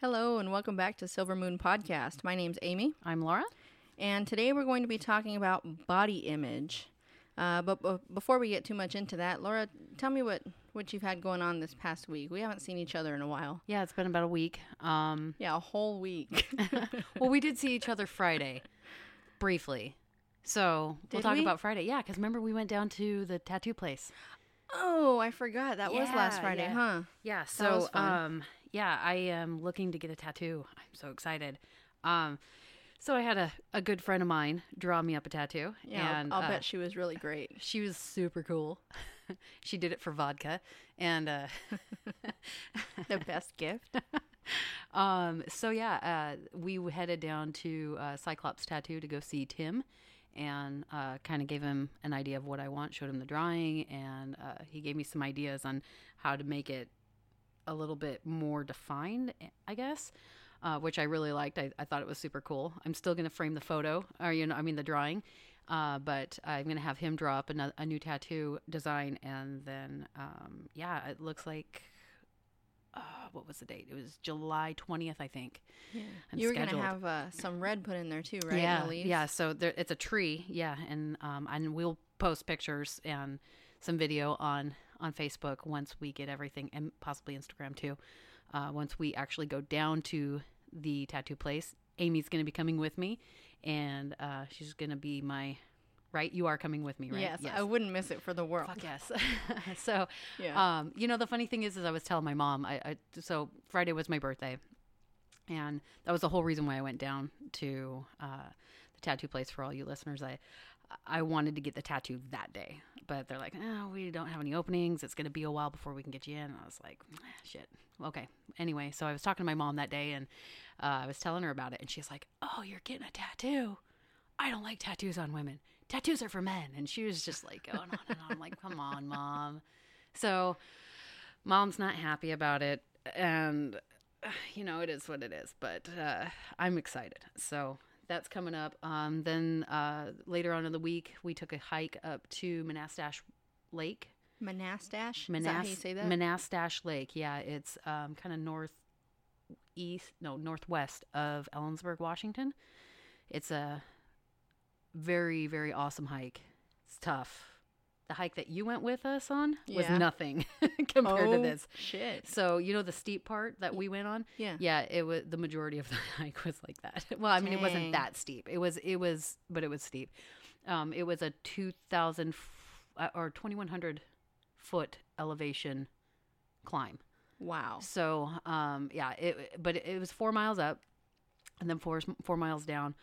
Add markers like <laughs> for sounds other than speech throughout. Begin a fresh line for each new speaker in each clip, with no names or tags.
Hello, and welcome back to Silver Moon Podcast. My name's Amy,
I'm Laura.
and today we're going to be talking about body image. Uh, but b- before we get too much into that, Laura, tell me what, what you've had going on this past week. We haven't seen each other in a while.
Yeah, it's been about a week. Um, <laughs>
Yeah, a whole week. <laughs>
well, we did see each other Friday, briefly. So we'll
Did
talk
we?
about Friday. Yeah, because remember we went down to the tattoo place.
oh, I forgot. That was last Friday,
yeah.
huh?
Yeah. So um, yeah, I am looking to get a tattoo. I'm so excited. Um, so I had a, a good friend of mine draw me up a tattoo.
Yeah,
and
I'll, I'll
uh,
bet she was really great. <laughs>
she was super cool. <laughs> she did it for vodka, and uh,
The best gift. <laughs>
Um, so yeah, uh, we headed down to uh, Cyclops Tattoo to go see Tim, and uh, kind of gave him an idea of what I want. Showed him the drawing, and uh, he gave me some ideas on how to make it a little bit more defined, I guess. Uh, which I really liked. I, I thought it was super cool. I'm still going to frame the photo, or you know, I mean the drawing, uh, but I'm going to have him draw up a, a new tattoo design, and then um, yeah, it looks like uh, what was the date? It was July 20th, I think. Yeah. I'm
you were going to have uh, some red put in there too, right?
yeah, yeah. So there, it's a tree, yeah, and um, and we'll post pictures and some video on on Facebook once we get everything, and possibly Instagram too. Uh, once we actually go down to the tattoo place, Amy's going to be coming with me, and uh, she's going to be my right. You are coming with me, right?
Yes, I wouldn't miss it for the world.
Fuck yes. <laughs> <laughs> so,
Yeah.
um, you know, the funny thing is, is I was telling my mom, I, I, so Friday was my birthday, and that was the whole reason why I went down to uh, the tattoo place. For all you listeners, I, I wanted to get the tattoo that day, but they're like, oh, we don't have any openings. It's going to be a while before we can get you in. I was like, "Ah, shit. Okay. Anyway, so I was talking to my mom that day, and uh, I was telling her about it, and she's like, oh, you're getting a tattoo. I don't like tattoos on women. Tattoos are for men. And she was just like going on and on. I'm like, come on, mom. So, mom's not happy about it. And, you know, it is what it is. But uh, I'm excited. So, that's coming up. Um, then uh, later on in the week, we took a hike up to Manastash Lake.
Manastash? Is that how you say that?
Manastash Lake. Yeah, it's um, kind of northeast, no, northwest of Ellensburg, Washington. It's a very, very awesome hike. It's tough. The hike that you went with us on was nothing <laughs> compared to
Oh,
this.
shit.
So you know the steep part that we went on.
Yeah.
yeah. It was the majority of <laughs> the hike was like that. <laughs> Well, I mean, it wasn't that steep. It was, it was, but it was steep. Um, it was a two thousand uh, or twenty one hundred foot elevation climb.
Wow.
So, um, yeah, it, but it, it was four miles up, and then four four miles down.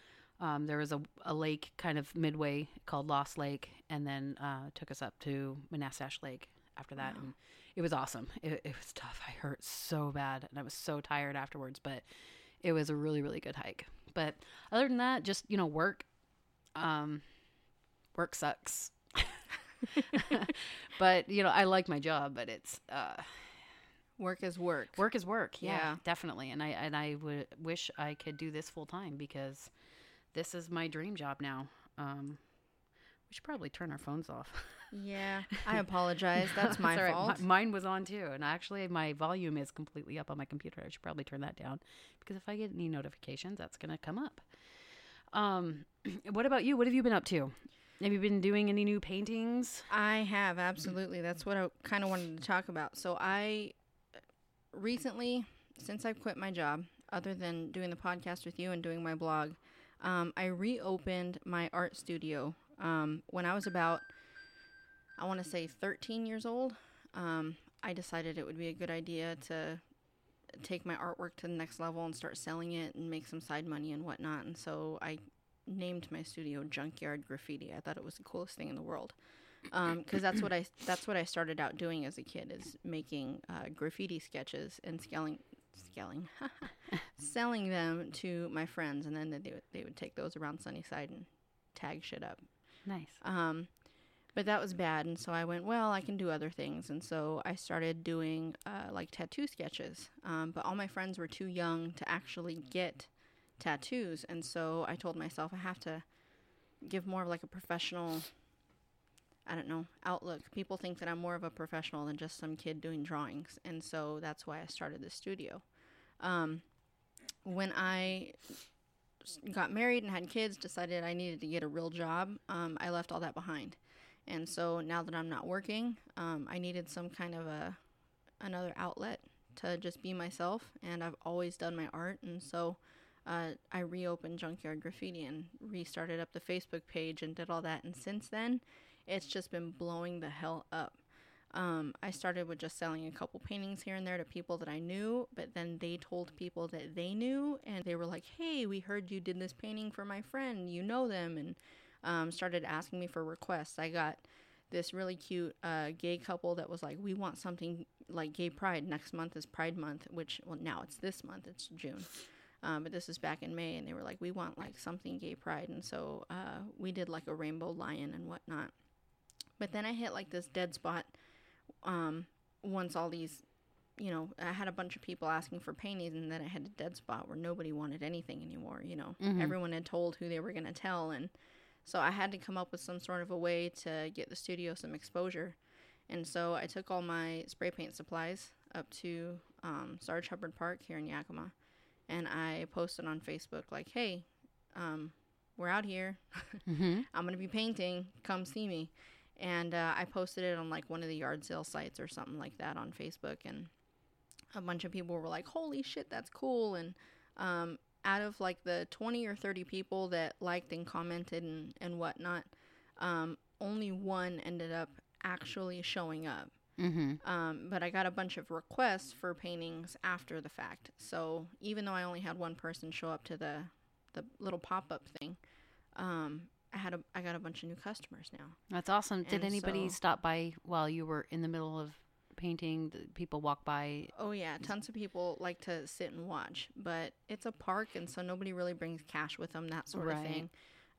Um, there was a, a lake kind of midway called Lost Lake, and then uh, took us up to Manastash Lake after that, and it was awesome. It, it was tough. I hurt so bad, and I was so tired afterwards, but it was a really really good hike. But other than that, just you know, work. Um, work sucks. <laughs> but you know, I like my job, but it's uh,
Work is work.
work is work yeah,
Yeah.
definitely and i and i would wish i could do this full time because this is my dream job now um we should probably turn our phones off
Yeah. I <laughs> apologize. That's <laughs> my fault.
Mi- mine was on too and actually my volume is completely up on my computer i should probably turn that down because if i get any notifications that's going to come up um <clears throat> what about you what have you been up to have you been doing any new paintings
I have absolutely. That's what I kind of wanted to talk about. So I recently, since I've quit my job, other than doing the podcast with you and doing my blog, um, I reopened my art studio. Um, when I was about, I want to say 13 years old, um, I decided it would be a good idea to take my artwork to the next level and start selling it and make some side money and whatnot. And so I named my studio Junkyard Graffiti. I thought it was the coolest thing in the world because that's what I that's what I started out doing as a kid is making uh, graffiti sketches and scaling scaling <laughs> selling them to my friends and then they would, they would take those around Sunnyside and tag shit up.
nice
Um, but that was bad, and so I went, well, I can do other things, and so I started doing uh, like tattoo sketches. Um, but all my friends were too young to actually get tattoos, and so I told myself I have to give more of like a professional. I don't know outlook. People think that I'm more of a professional than just some kid doing drawings, and so that's why I started the studio. Um, when I got married and had kids, decided I needed to get a real job, um, I left all that behind. And so now that I'm not working, um, I needed some kind of a another outlet to just be myself. And I've always done my art, and so uh, I reopened Junkyard Graffiti and restarted up the Facebook page and did all that. And since then, it's just been blowing the hell up. Um, I started with just selling a couple paintings here and there to people that I knew, but then they told people that they knew, and they were like, "Hey, we heard you did this painting for my friend. You know them," and um, started asking me for requests. I got this really cute uh, gay couple that was like, "We want something like Gay Pride. Next month is Pride Month, which well now it's this month. It's June." Um, but this is back in May, and they were like, "We want like something gay pride," and so uh, we did like a rainbow lion and whatnot. But then I hit like this dead spot um, once all these, you know, I had a bunch of people asking for paintings, and then I had a dead spot where nobody wanted anything anymore. You know,
Mhm.
everyone had told who they were going to tell, and so I had to come up with some sort of a way to get the studio some exposure. And so I took all my spray paint supplies up to um, Sarge Hubbard Park here in Yakima, and I posted on Facebook like, "Hey, um, we're out here. <laughs>
Mm-hmm.
I'm gonna be painting. Come see me." And uh, I posted it on like one of the yard sale sites or something like that on Facebook, and a bunch of people were like, "Holy shit, that's cool!" And um, out of like the 20 or 30 people that liked and commented and and whatnot, um, only one ended up actually showing up.
Mm-hmm.
Um, but I got a bunch of requests for paintings after the fact. So even though I only had one person show up to the the little pop up thing, um, I had a I got a bunch of new customers now.
That's awesome. Did
And
anybody
so-
stop by while you were in the middle of painting? Did people walk by?
Oh yeah, tons of people like to sit and watch, but it's a park, and so nobody really brings cash with them, that sort of thing.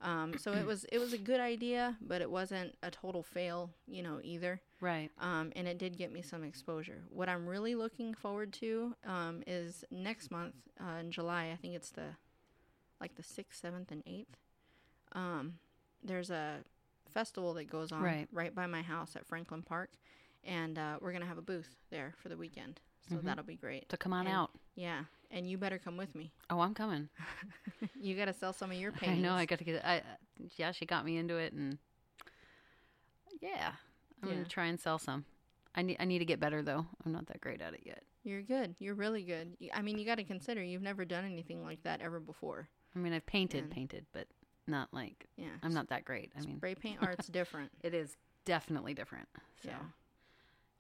Um, so it was it was a good idea, but it wasn't a total fail, you know, either.
Right.
um, and it did get me some exposure. What I'm really looking forward to um, is next month uh, in July. I think it's the like the sixth, seventh, and eighth. Um, there's a festival that goes on
Right.
by my house at Franklin Park, and uh, we're gonna have a booth there for the weekend. So
Mhm.
that'll be great.
So come on
And-
out.
Yeah, and you better come with me.
Oh, I'm coming. <laughs> <laughs>
you gotta sell some of your
I
paintings.
know. I got to get. I yeah, she got me into it, and yeah, I'm
Yeah.
gonna try and sell some. I need. I need to get better though. I'm not that great at it yet.
You're good. You're really good. I mean, you got to consider you've never done anything like that ever before.
I mean, I've painted,
And-
painted, but not like
Yeah,
I'm not that great. I mean,
spray paint art's different. <laughs>
it is definitely different. So
Yeah.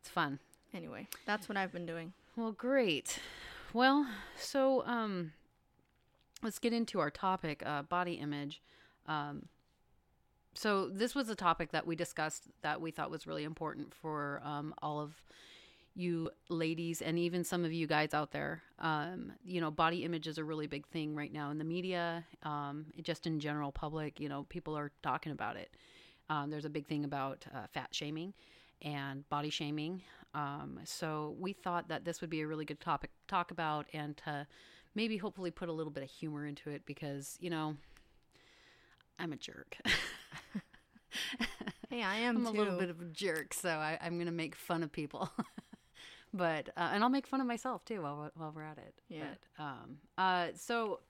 it's fun.
Anyway, that's what I've been doing.
Well, great. Well, so um, let's get into our topic, uh, body image. Um, so this was a topic that we discussed that we thought was really important for um, all of you ladies and even some of you guys out there. Um, you know, body image is a really big thing right now in the media, um, just in general public. You know, people are talking about it. Um, there's a big thing about uh, fat shaming and body shaming. Um, so we thought that this would be a really good topic to talk about and to maybe hopefully put a little bit of humor into it because, you know, I'm a jerk. <laughs>
Hey, I am <laughs>
I'm
too.
a little bit of a jerk, so I, I'm going to make fun of people. <laughs> but, uh, and I'll make fun of myself too while, we're- while we're at it.
Yeah.
But, um, uh, so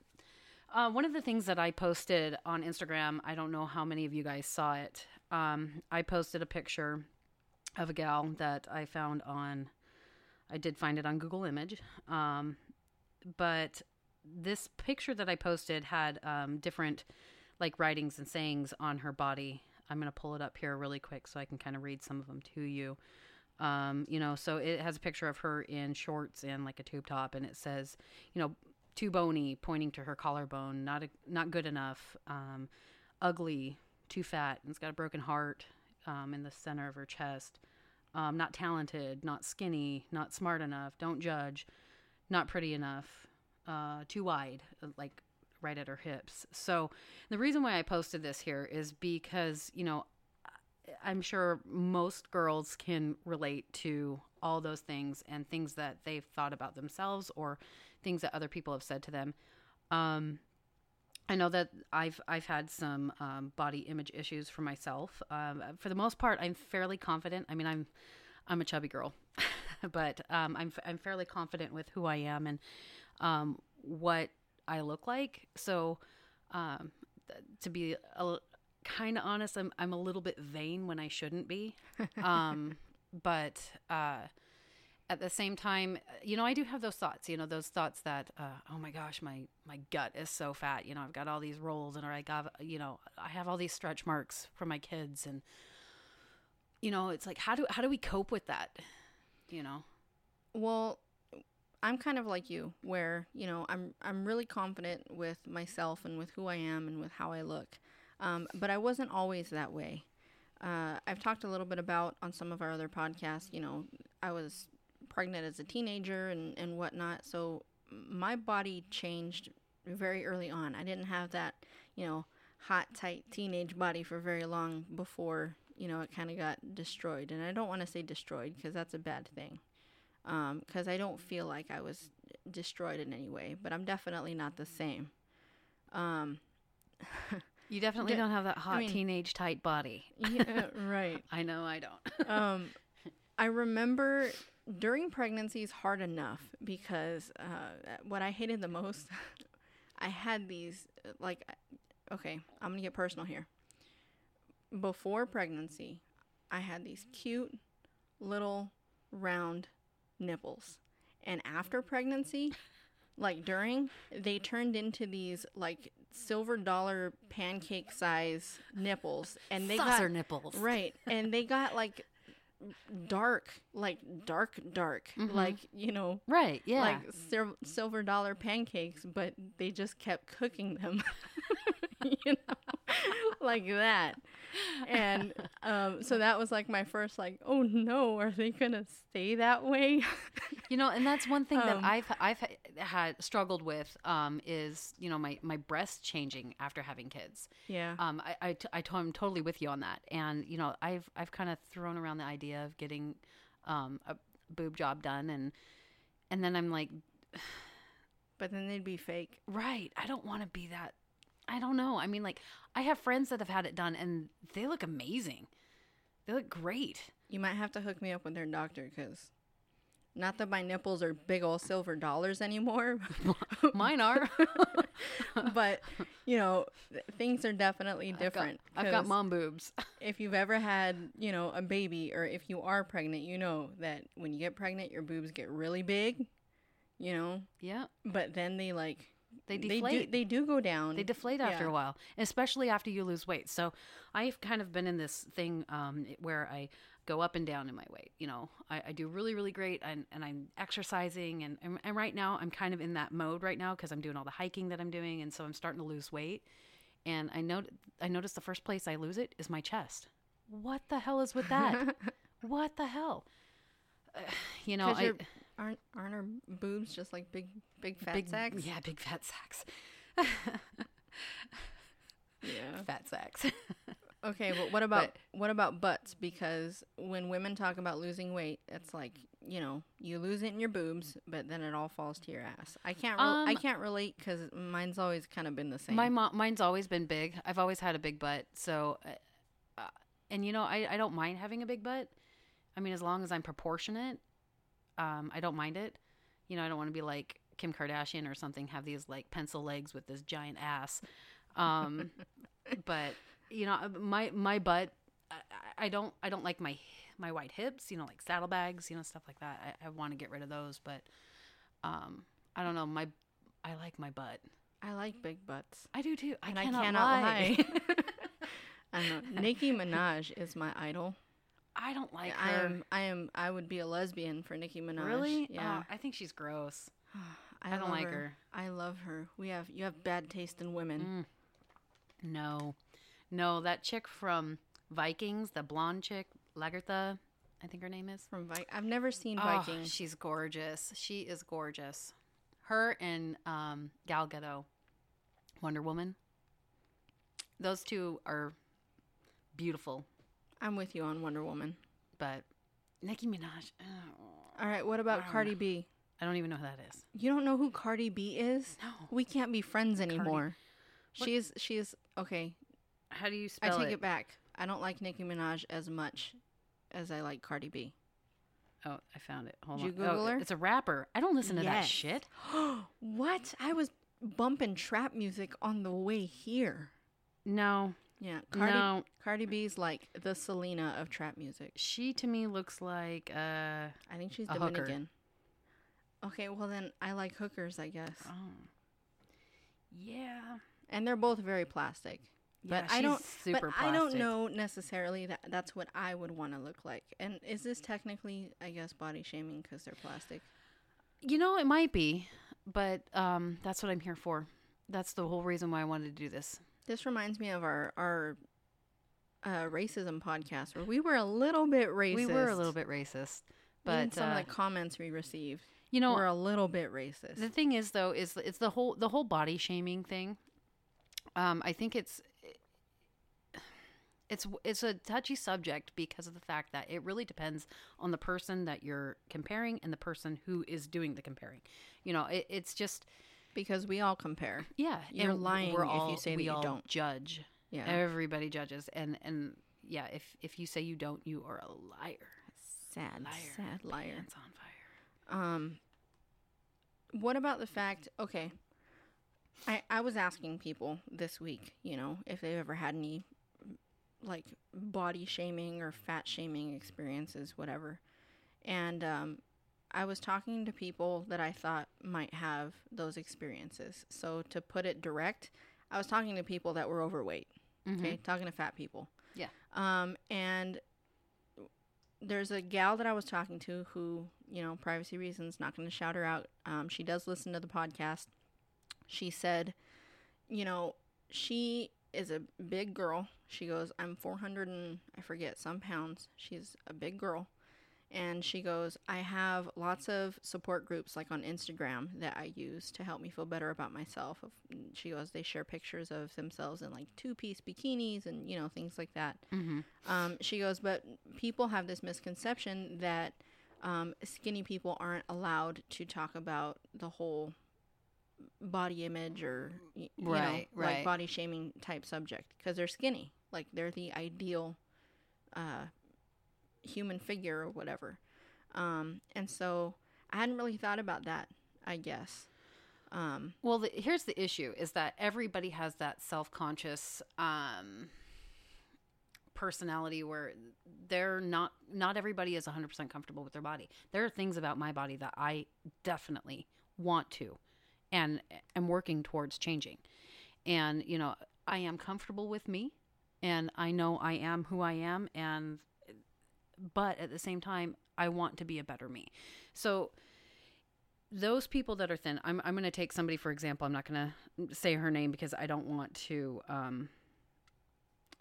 uh, one of the things that I posted on Instagram, I don't know how many of you guys saw it. Um, I posted a picture of a gal that I found on, I did find it on Google Image. Um, but this picture that I posted had um, different like writings and sayings on her body. I'm going to pull it up here really quick so I can kind of read some of them to you. Um, you know, so it has a picture of her in shorts and like a tube top, and it says, you know, too bony, pointing to her collarbone, not a, not good enough, um, ugly, too fat, and it's got a broken heart um, in the center of her chest. Um, not talented, not skinny, not smart enough. Don't judge. Not pretty enough. Uh, too wide, uh, like right at her hips. So the reason why I posted this here is because you know I'm sure most girls can relate to all those things and things that they've thought about themselves or things that other people have said to them. Um, I know that I've I've had some um, body image issues for myself. Um, for the most part, I'm fairly confident. I mean, I'm I'm a chubby girl, <laughs> but um, I'm I'm fairly confident with who I am and um, what I look like. So, um, to be a, kind of honest, I'm I'm a little bit vain when I shouldn't be. Um, <laughs> but uh, at the same time, you know, I do have those thoughts. You know, those thoughts that, uh, oh my gosh, my my gut is so fat. You know, I've got all these rolls, and or I got, you know, I have all these stretch marks from my kids, and you know, it's like how do how do we cope with that? You know.
Well, I'm kind of like you, where you know I'm I'm really confident with myself and with who I am and with how I look, um, but I wasn't always that way. Uh, I've talked a little bit about on some of our other podcasts. You know, I was pregnant as a teenager and and whatnot, so my body changed very early on. I didn't have that, you know, hot tight teenage body for very long before you know it kind of got destroyed. And I don't want to say destroyed because that's a bad thing because um, I don't feel like I was destroyed in any way, but I'm definitely not the same. Um, <laughs>
you definitely
d-
don't have that hot
I mean-
teenage tight body.
yeah, <laughs> right.
I know I don't. <laughs>
Um, I remember during pregnancies hard enough because uh, what I hated the most, <laughs> I had these like, okay, I'm gonna get personal here. Before pregnancy, I had these cute little round nipples, and after pregnancy, like during, they turned into these like silver dollar pancake size nipples, and they
Saucer
got
nipples.
Right. <laughs> And they got like dark, like dark, dark, mm-hmm. like, you know,
Right. Yeah.
like sil- silver dollar pancakes, but they just kept cooking them, <laughs> you know, like that. And um, so that was like my first, like, oh no, are they going to stay that way? <laughs>
You know, and that's one thing that
Um,
I've I've had struggled with um, is you know my my breast changing after having kids.
yeah.
Um, I I, t- I t- I'm totally with you on that, and you know I've I've kind of thrown around the idea of getting um, a boob job done, and and then I'm like, <sighs>
But then they'd be fake.
right, I don't want to be that. I don't know. I mean, like I have friends that have had it done, and they look amazing. They look great.
You might have to hook me up with their doctor because not that my nipples are big old silver dollars anymore, <laughs>
Mine are. <laughs>
but you know things are definitely different.
I've got mom boobs. <laughs>
If you've ever had you know a baby, or if you are pregnant, you know that when you get pregnant, your boobs get really big. You know,
yeah,
but then they like
they
they
deflate.
do they do go down.
They deflate after
Yeah.
a while, especially after you lose weight. So I've kind of been in this thing um, where I go up and down in my weight. You know, I, I do really, really great, and, and I'm exercising, and, and and right now I'm kind of in that mode right now because I'm doing all the hiking that I'm doing, and so I'm starting to lose weight. And I know I notice the first place I lose it is my chest. What the hell is with that? <laughs> what the hell? Uh, <sighs> you know, I
aren't aren't our boobs just like big big fat
big
sacks?
yeah, big fat sacks, <laughs>
yeah.
fat sacks. <laughs>
Okay, but what about what about butts? Because when women talk about losing weight, it's like you know you lose it in your boobs, but then it all falls to your ass. I can't I
Um,
can't relate because mine's always kind of been the same.
My mom, mine's always been big. I've always had a big butt. So, uh, uh, and you know, I, I don't mind having a big butt. I mean, as long as I'm proportionate, um, I don't mind it. You know, I don't want to be like Kim Kardashian or something, have these like pencil legs with this giant ass. Um, <laughs> but you know, uh, my my butt, I, I I don't I don't like my my white hips. You know, like saddlebags. You know, stuff like that. I, I want to get rid of those, but um, I don't know. My I like my butt.
I like big butts,
I do too. I
and I
cannot,
cannot
lie.
lie. <laughs> <laughs> I know. Nicki Minaj is my idol.
I don't like
I
her.
am I am I would be a lesbian for Nicki Minaj.
really?
Yeah.
Oh, I think she's gross. <sighs>
I,
I don't like her.
I love her. We have you have bad taste in women.
No, no, that chick from Vikings, the blonde chick, Lagertha, I think her name is.
From Vi- I've never seen
Oh,
Vikings.
she's gorgeous. She is gorgeous. Her and um, Gal Gadot, Wonder Woman. Those two are beautiful,
I'm with you on Wonder Woman.
but Nicki Minaj. oh,
All right, what about Cardi B?
I don't even know who that is.
You don't know who Cardi B is?
No.
We can't be friends anymore. She is she is okay.
How do you spell I
take it? back. I don't like Nicki Minaj as much as I like Cardi B.
Oh, I found it. Hold
Did
on.
you Google
oh,
her?
It's a rapper. I don't listen to that
Yes.
shit. <gasps>
what? I was bumping trap music on the way here.
No,
Yeah, Cardi,
no.
Cardi B's like the Selena of trap music.
She to me looks like uh
I think she's
A hooker.
Okay, well then I like hookers, I guess.
oh. Yeah.
And they're both very plastic. But
Yeah,
I don't but I don't know necessarily that that's what I would want to look like. And is this technically, I guess, body shaming because they're plastic?
You know, it might be, but um that's what I'm here for. That's the whole reason why I wanted to do this.
This reminds me of our our uh, racism podcast where we were a little bit racist.
We were a little bit racist,
Even
but
some
uh,
of the comments we received
you know,
were a little bit racist.
The thing is, though, is it's the whole the whole body shaming thing. Um, I think it's it's it's a touchy subject because of the fact that it really depends on the person that you're comparing and the person who is doing the comparing. You know, it, it's just
because we all compare.
yeah,
You're
and
lying
we're
if you
all-
say that
we
you
all
don't.
judge.
Yeah.
Everybody judges, and and yeah, if if you say you don't, you are a liar.
sad,
Liar.
sad liar.
Pants on fire.
Um, what about the fact? Okay, I I was asking people this week, you know, if they've ever had any like body shaming or fat shaming experiences, whatever, and um, I was talking to people that I thought might have those experiences. So to put it direct, I was talking to people that were overweight. Okay, talking to fat people.
Yeah.
Um, and there's a gal that I was talking to who, you know, privacy reasons, not going to shout her out. Um, she does listen to the podcast. She said, you know, she is a big girl. She goes, I'm 400 and I forget some pounds. She's a big girl. And she goes, I have lots of support groups like on Instagram that I use to help me feel better about myself. She goes, they share pictures of themselves in like two piece bikinis and, you know, things like that.
Mm-hmm.
Um, she goes, but people have this misconception that um, skinny people aren't allowed to talk about the whole body image or you
Right,
know, like body shaming type subject because they're skinny, like they're the ideal uh, human figure or whatever. Um, and so I hadn't really thought about that. I guess. Um,
Well, the, here's the issue: is that everybody has that self-conscious um, personality where they're not. Not everybody is 100 percent comfortable with their body. There are things about my body that I definitely want to, and am working towards changing. And you know, I am comfortable with me, and I know I am who I am, and but at the same time, I want to be a better me. So those people that are thin, I'm, I'm going to take somebody for example. I'm not going to say her name because I don't want to. Um,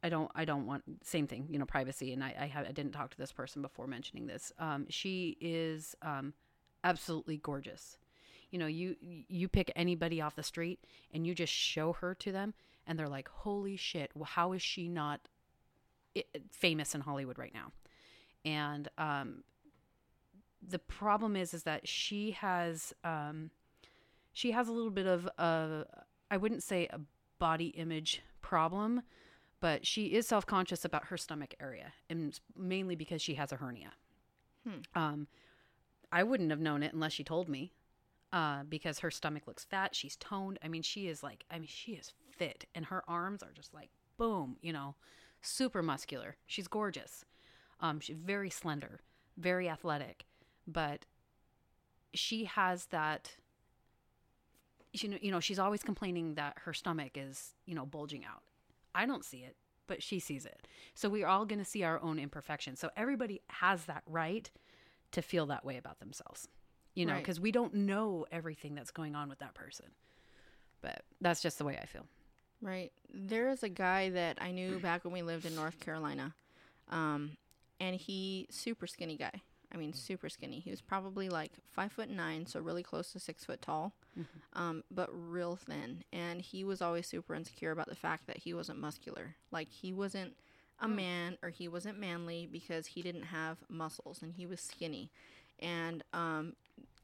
I don't. I don't want same thing. You know, privacy. And I I, have, I didn't talk to this person before mentioning this. Um, she is um, absolutely gorgeous. You know, you you pick anybody off the street and you just show her to them, and they're like, "Holy shit! How is she not famous in Hollywood right now?" And um, the problem is is that she has um she has a little bit of a I wouldn't say a body image problem, but she is self-conscious about her stomach area and mainly because she has a hernia.
Hmm.
Um I wouldn't have known it unless she told me. Uh, because her stomach looks fat, she's toned. I mean, she is like, I mean, she is fit, and her arms are just like, boom, you know, super muscular. She's gorgeous. Um, she's very slender, very athletic, but she has that. You know, you know, she's always complaining that her stomach is, you know, bulging out. I don't see it, but she sees it. So we're all going to see our own imperfections. So everybody has that right to feel that way about themselves. You know,
Right.
because we don't know everything that's going on with that person. But that's just the way I feel.
Right. There is a guy that I knew <clears throat> back when we lived in North Carolina. Um, and he super skinny guy. I mean, super skinny. He was probably like five foot nine, so really close to six foot tall, um, but real thin. And he was always super insecure about the fact that he wasn't muscular. Like he wasn't a man or he wasn't manly because he didn't have muscles and he was skinny. And um,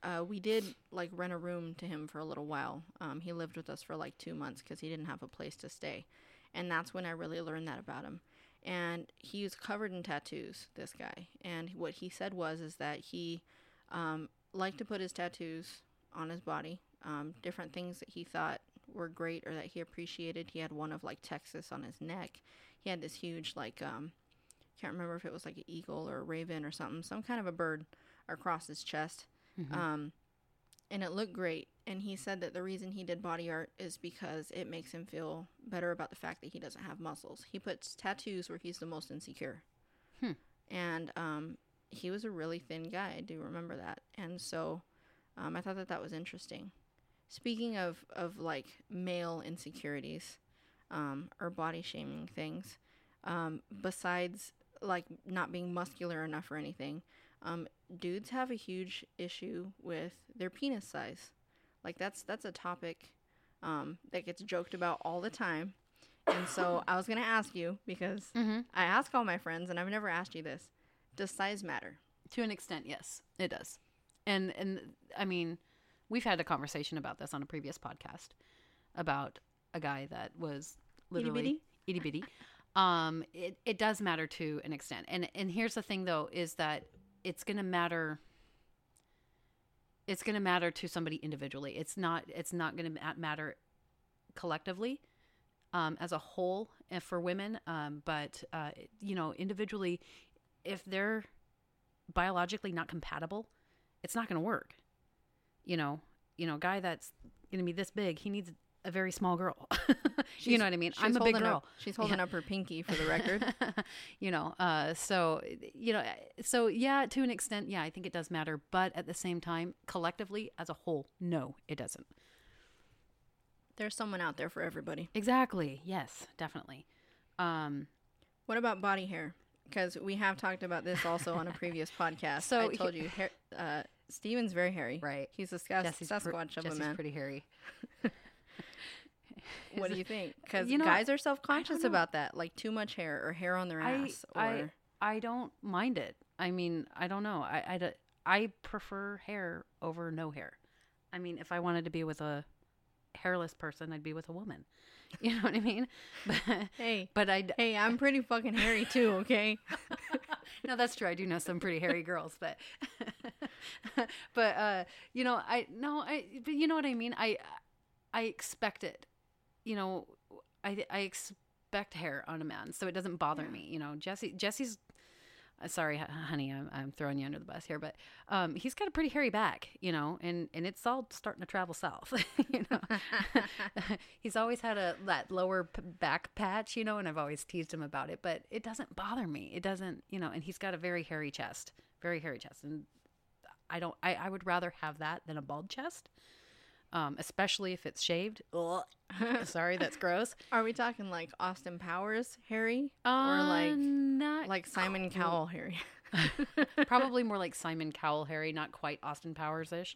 uh, we did like rent a room to him for a little while. Um, he lived with us for like two months because he didn't have a place to stay, and that's when I really learned that about him. And he was covered in tattoos. This guy, and what he said was is that he um, liked to put his tattoos on his body, um, different things that he thought were great or that he appreciated. He had one of like Texas on his neck. He had this huge like um, can't remember if it was like an eagle or a raven or something, some kind of a bird across his chest.
Mhm.
Um, and it looked great. And he said that the reason he did body art is because it makes him feel better about the fact that he doesn't have muscles. He puts tattoos where he's the most insecure.
Hmm.
And um, he was a really thin guy. I do remember that. And so um, I thought that that was interesting. Speaking of, of like male insecurities um, or body shaming things, um, besides like not being muscular enough or anything, um, dudes have a huge issue with their penis size. Like that's that's a topic um, that gets joked about all the time. And so <laughs> I was gonna ask you because
Mhm.
I ask all my friends, and I've never asked you this: Does size matter?
To an extent, yes, it does. And and I mean, we've had a conversation about this on a previous podcast about a guy that was literally itty bitty. <laughs> Um, it it does matter to an extent. And and here's the thing though is that it's going to matter it's going to matter to somebody individually. It's not it's not going to matter collectively um, as a whole uh, for women. Um, but uh, you know, individually, if they're biologically not compatible, it's not going to work. You know, you know, a guy that's going to be this big, he needs a very small girl. <laughs> you know what I mean? I'm a big girl.
Up, she's holding up her pinky for the record. <laughs>
you know, uh, so you know, so yeah, to an extent, yeah, I think it does matter, but at the same time, collectively as a whole, no, it doesn't.
There's someone out there for everybody.
Exactly. Yes, definitely. Um,
What about body hair? Because we have talked about this also on a previous <laughs> podcast.
So
I
he-
told you, hair, uh, Steven's very hairy.
Right.
He's a Sas-
Jesse's pr-
Sasquatch of
Jesse's
a man.
pretty hairy. <laughs>
What do you think? Because
You know,
guys are self conscious about that, like too much hair or hair on their
I,
ass. or
I, I don't mind it. I mean, I don't know. I, I, I prefer hair over no hair. I mean, if I wanted to be with a hairless person, I'd be with a woman. <laughs> You know what I mean? <laughs> But,
hey,
but I,
hey, I'm pretty fucking hairy too. Okay.
no, that's true. I do know some pretty hairy girls, but, but uh, you know, I no, I, but you know what I mean. I, I expect it. You know, I, I expect hair on a man, so it doesn't bother me. You know, Jesse, Jesse's. Uh, sorry, honey, I'm, I'm throwing you under the bus here, but um, he's got a pretty hairy back, you know, and, and it's all starting to travel south. <laughs> you know, <laughs> he's always had a that lower p- back patch, you know, and I've always teased him about it, but it doesn't bother me. It doesn't, you know, and he's got a very hairy chest, very hairy chest, and I don't. I, I would rather have that than a bald chest, um, especially if it's shaved. Ugh. <laughs> Sorry, that's gross. <laughs>
Are we talking like Austin Powers hairy or
Uh,
like
not
like Simon
cool.
Cowell hairy? <laughs>
probably more like Simon Cowell hairy, not quite Austin Powers ish.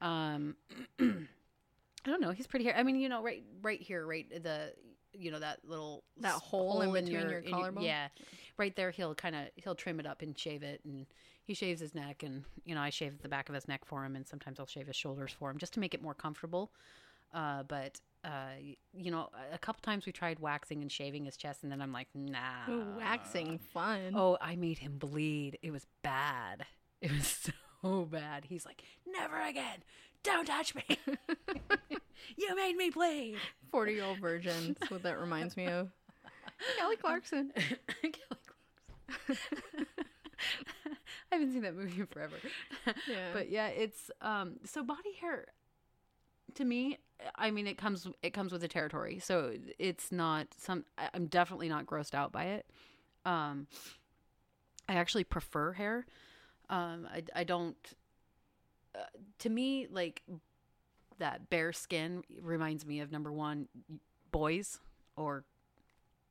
Um, <clears throat> I don't know. He's pretty. I mean, you know, right, right here, right the, you know, that little
That
s-
hole in between your
in
collarbone?
yeah, right there. He'll kind of he'll trim it up and shave it, and he shaves his neck, and you know, I shave the back of his neck for him, and sometimes I'll shave his shoulders for him just to make it more comfortable. Uh, but uh, you know, a- couple times we tried waxing and shaving his chest, and then I'm like, nah,
Ooh, waxing fun.
Oh, I made him bleed. It was bad. It was <laughs> so bad. He's like, never again. Don't touch me. <laughs> you made me bleed.
40 year old virgin. That's what that reminds me of. <laughs> Kelly Clarkson.
Kelly Clarkson. <laughs> I haven't seen that movie in forever.
Yeah.
But yeah, it's um so body hair to me, I mean it comes it comes with the territory. So it's not some I'm definitely not grossed out by it. Um I actually prefer hair. Um I I don't uh, to me like that bare skin reminds me of number 1 boys or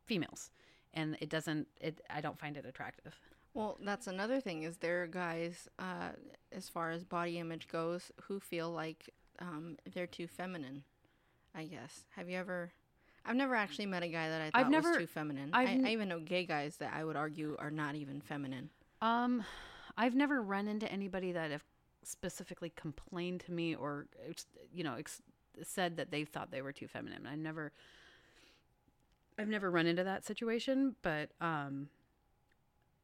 females and it doesn't it I don't find it attractive.
Well, that's another thing. Is there are guys, uh, as far as body image goes, who feel like um, they're too feminine? I guess. Have you ever? I've never actually met a guy that I thought
I've never-
was too feminine.
I've
I,
n-
I even know gay guys that I would argue are not even feminine.
Um, I've never run into anybody that have specifically complained to me or you know ex- said that they thought they were too feminine. I never. I've never run into that situation, but um,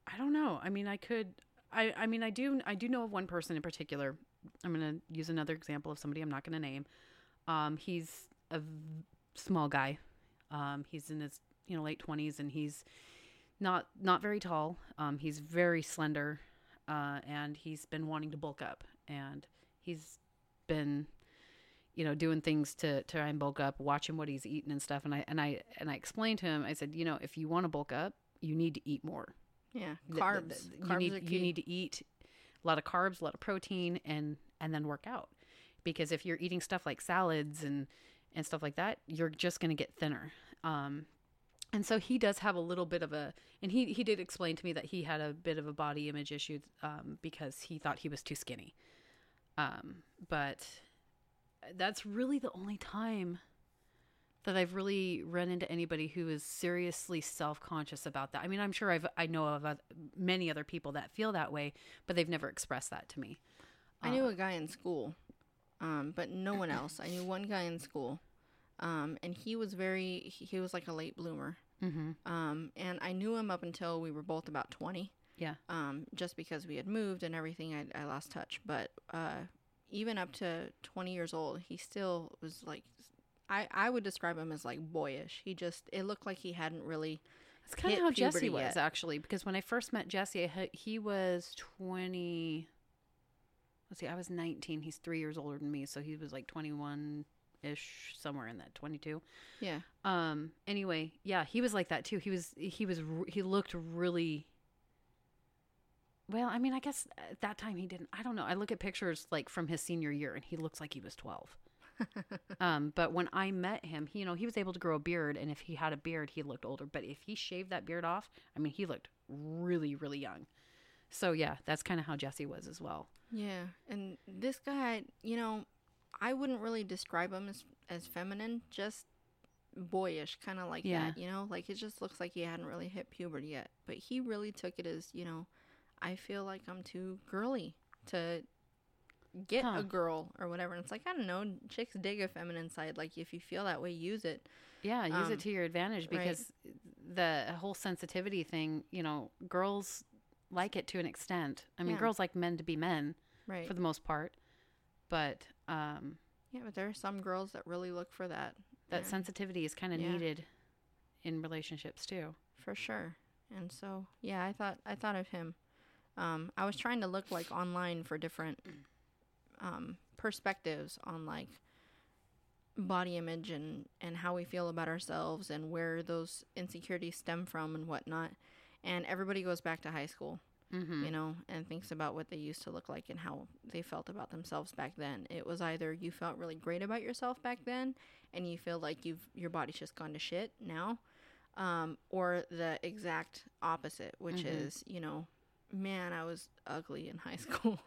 I don't know. I mean, I could. I I mean, I do. I do know of one person in particular. I'm gonna use another example of somebody I'm not gonna name. Um, he's a v- small guy. Um, he's in his you know late 20s, and he's not not very tall. Um, he's very slender, uh, and he's been wanting to bulk up, and he's been you know doing things to, to try and bulk up watching what he's eating and stuff. And i and i and i explained to him i said you know if you want to bulk up you need to eat more.
Yeah,
Th- th-
carbs.
th-
carbs
you need
are
you need to eat a lot of carbs a lot of protein and and then work out. Because if you're eating stuff like salads and and stuff like that you're just going to get thinner. Um and so he does have a little bit of a and he he did explain to me that he had a bit of a body image issue um because he thought he was too skinny. Um but that's really the only time that I've really run into anybody who is seriously self-conscious about that. I mean, I'm sure I've I know of many other people that feel that way, but they've never expressed that to me.
I knew a guy in school, um, but no one else. I knew one guy in school, um, and he was very. He, he was like a late bloomer,
Mm-hmm.
um, and I knew him up until we were both about twenty.
Yeah.
Um, just because we had moved and everything, I, I lost touch. But uh, even up to twenty years old, he still was like. I, I would describe him as like boyish. He just it looked like he hadn't really
That's kind of how Jesse was
yet.
actually, because when I first met Jesse, I, he was 20. Let's see, I was 19. He's three years older than me, so he was like 21 ish, somewhere in that 22.
yeah
Um. Anyway, yeah, he was like that too. He was. He was. He looked really. Well, I mean, I guess at that time he didn't. I don't know. I look at pictures like from his senior year, and he looks like he was twelve. <laughs> um. But when I met him, he, you know, he was able to grow a beard, and if he had a beard, he looked older. But if he shaved that beard off, I mean, he looked really, really young. So yeah, that's kind of how Jesse was as well.
Yeah, and this guy, you know, I wouldn't really describe him as as feminine, just boyish, kind of like
Yeah.
that. You know, like it just looks like he hadn't really hit puberty yet. But he really took it as, you know, I feel like I'm too girly to get
Huh.
a girl or whatever. And it's like I don't know, chicks dig a feminine side. Like if you feel that way, use it.
Yeah, use
Um,
it to your advantage
right.
because the whole sensitivity thing, you know, girls like it to an extent. I mean,
Yeah.
girls like men to be men
Right.
for the most part, but um,
yeah, but there are some girls that really look for that.
that
Yeah.
sensitivity is kind of
Yeah.
needed in relationships too.
for sure. And so, yeah, I thought I thought of him. Um, I was trying to look like online for different um, perspectives on like body image and and how we feel about ourselves and where those insecurities stem from and whatnot. And everybody goes back to high school,
Mm-hmm.
you know, and thinks about what they used to look like and how they felt about themselves back then. It was either you felt really great about yourself back then, and you feel like you've your body's just gone to shit now, um, or the exact opposite, which
Mhm.
is you know, man, I was ugly in high <laughs> school,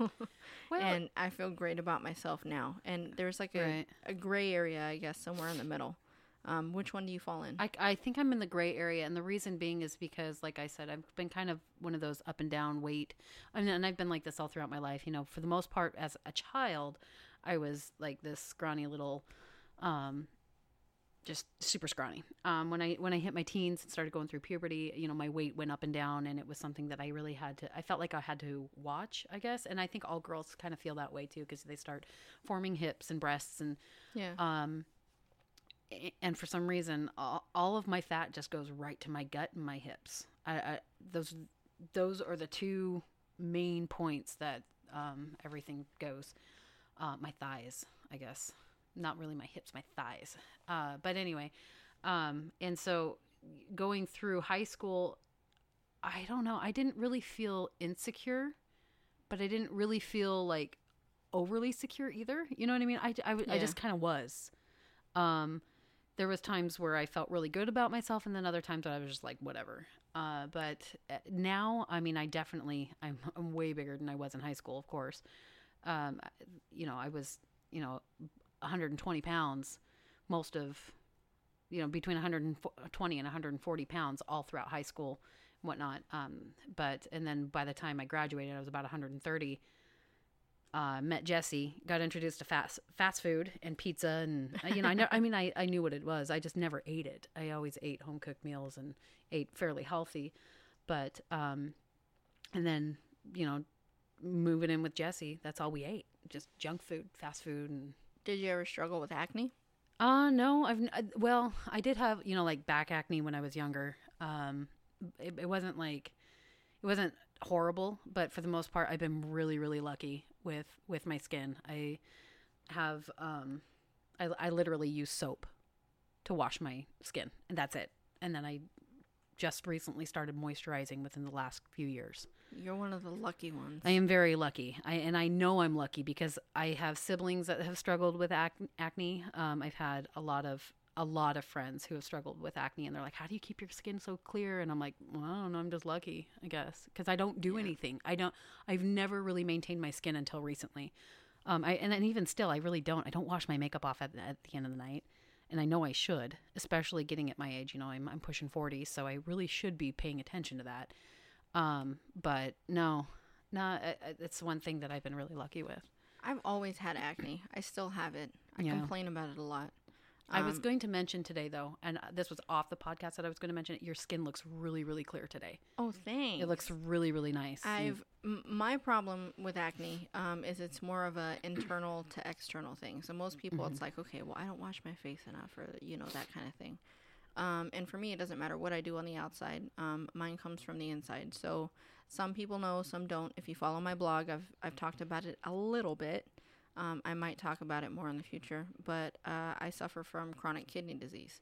Well,
and I feel great about myself now. And there's like a,
right.
a gray area, I guess, somewhere in the middle. Um, which one do you fall in?
I, I think I'm in the gray area, and the reason being is because, like I said, I've been kind of one of those up and down weight, and, and I've been like this all throughout my life. You know, for the most part, as a child, I was like this scrawny little, um, just super scrawny. Um, when I when I hit my teens and started going through puberty, you know, my weight went up and down, and it was something that I really had to. I felt like I had to watch, I guess, and I think all girls kind of feel that way too because they start forming hips and breasts and
yeah,
um, and for some reason, all, all of my fat just goes right to my gut and my hips. I, I those those are the two main points that um, everything goes. Uh, my thighs, I guess, not really my hips, my thighs. Uh, but anyway, um, and so going through high school, I don't know. I didn't really feel insecure, but I didn't really feel like overly secure either. You know what I mean? I
Yeah.
just kind of was. Um, there was times where I felt really good about myself, and then other times that I was just like, whatever. Uh, but uh, now, I mean, I definitely, I'm, I'm way bigger than I was in high school, of course. Um, you know, I was, you know, 120 pounds most of, you know, between 120 and 140 pounds all throughout high school and whatnot. Um, but, and then by the time I graduated, I was about 130 uh, met Jesse, got introduced to fast fast food and pizza, and uh, you know, I know, I mean, I, I knew what it was. I just never ate it. I always ate home cooked meals and ate fairly healthy, but um, and then you know, moving in with Jesse, that's all we ate, just junk food, fast food, and
Did you ever struggle with acne?
uh no, I've I, well, I did have you know like back acne when I was younger. Um, it, it wasn't like it wasn't horrible, but for the most part, I've been really really lucky with with my skin. I have um, I I literally use soap to wash my skin, and that's it. And then I just recently started moisturizing within the last few years.
You're one of the lucky ones.
I am very lucky. I and I know I'm lucky because I have siblings that have struggled with ac- acne. Um, I've had a lot of a lot of friends who have struggled with acne, and they're like, "How do you keep your skin so clear?" And I'm like, "Well, I don't know. I'm just lucky, I guess, because I don't do anything. I don't. I've never really maintained my skin until recently. Um, I and then even still, I really don't. I don't wash my makeup off at, at the end of the night." And I know I should, especially getting at my age. You know, I'm, I'm pushing 40, so I really should be paying attention to that. Um, but no, no, I- I- it's one thing that I've been really lucky with.
I've always had acne. I still have it. I
Yeah.
complain about it a lot.
I was
Um,
going to mention today, though, and uh, this was off the podcast that I was going to mention. it. Your skin looks really, really clear today.
Oh, thanks.
It looks really, really nice.
I've m- my problem with acne um, is it's more of a internal to external thing. So most people,
Mm-hmm.
it's like, okay, well, I don't wash my face enough, or you know that kind of thing. Um, and for me, it doesn't matter what I do on the outside. Um, mine comes from the inside. So some people know, some don't. If you follow my blog, I've I've talked about it a little bit. Um, I might talk about it more in the future, but uh, I suffer from chronic kidney disease.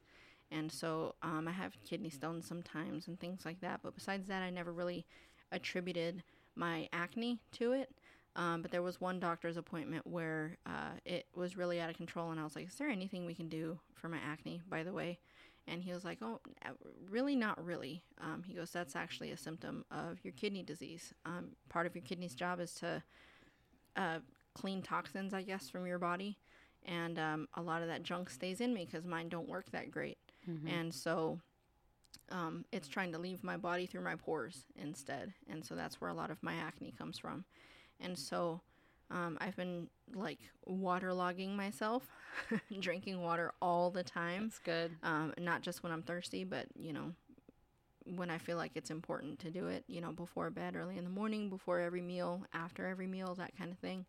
And so um, I have kidney stones sometimes and things like that. But besides that, I never really attributed my acne to it. Um, but there was one doctor's appointment where uh, it was really out of control, and I was like, "Is there anything we can do for my acne?" By the way, and he was like, "Oh, really? Not really." Um, he goes, "That's actually a symptom of your kidney disease. Um, part of your kidney's job is to uh, clean toxins, I guess, from your body, and um, a lot of that junk stays in me because mine don't work that great, and so." Um, it's trying to leave my body through my pores instead, and so that's where a lot of my acne comes from. And so um, I've been like waterlogging myself, <laughs> drinking water all the time.
That's good.
Um, not just when I'm thirsty, but you know, when I feel like it's important to do it, you know, before bed, early in the morning, before every meal, after every meal, that kind of thing.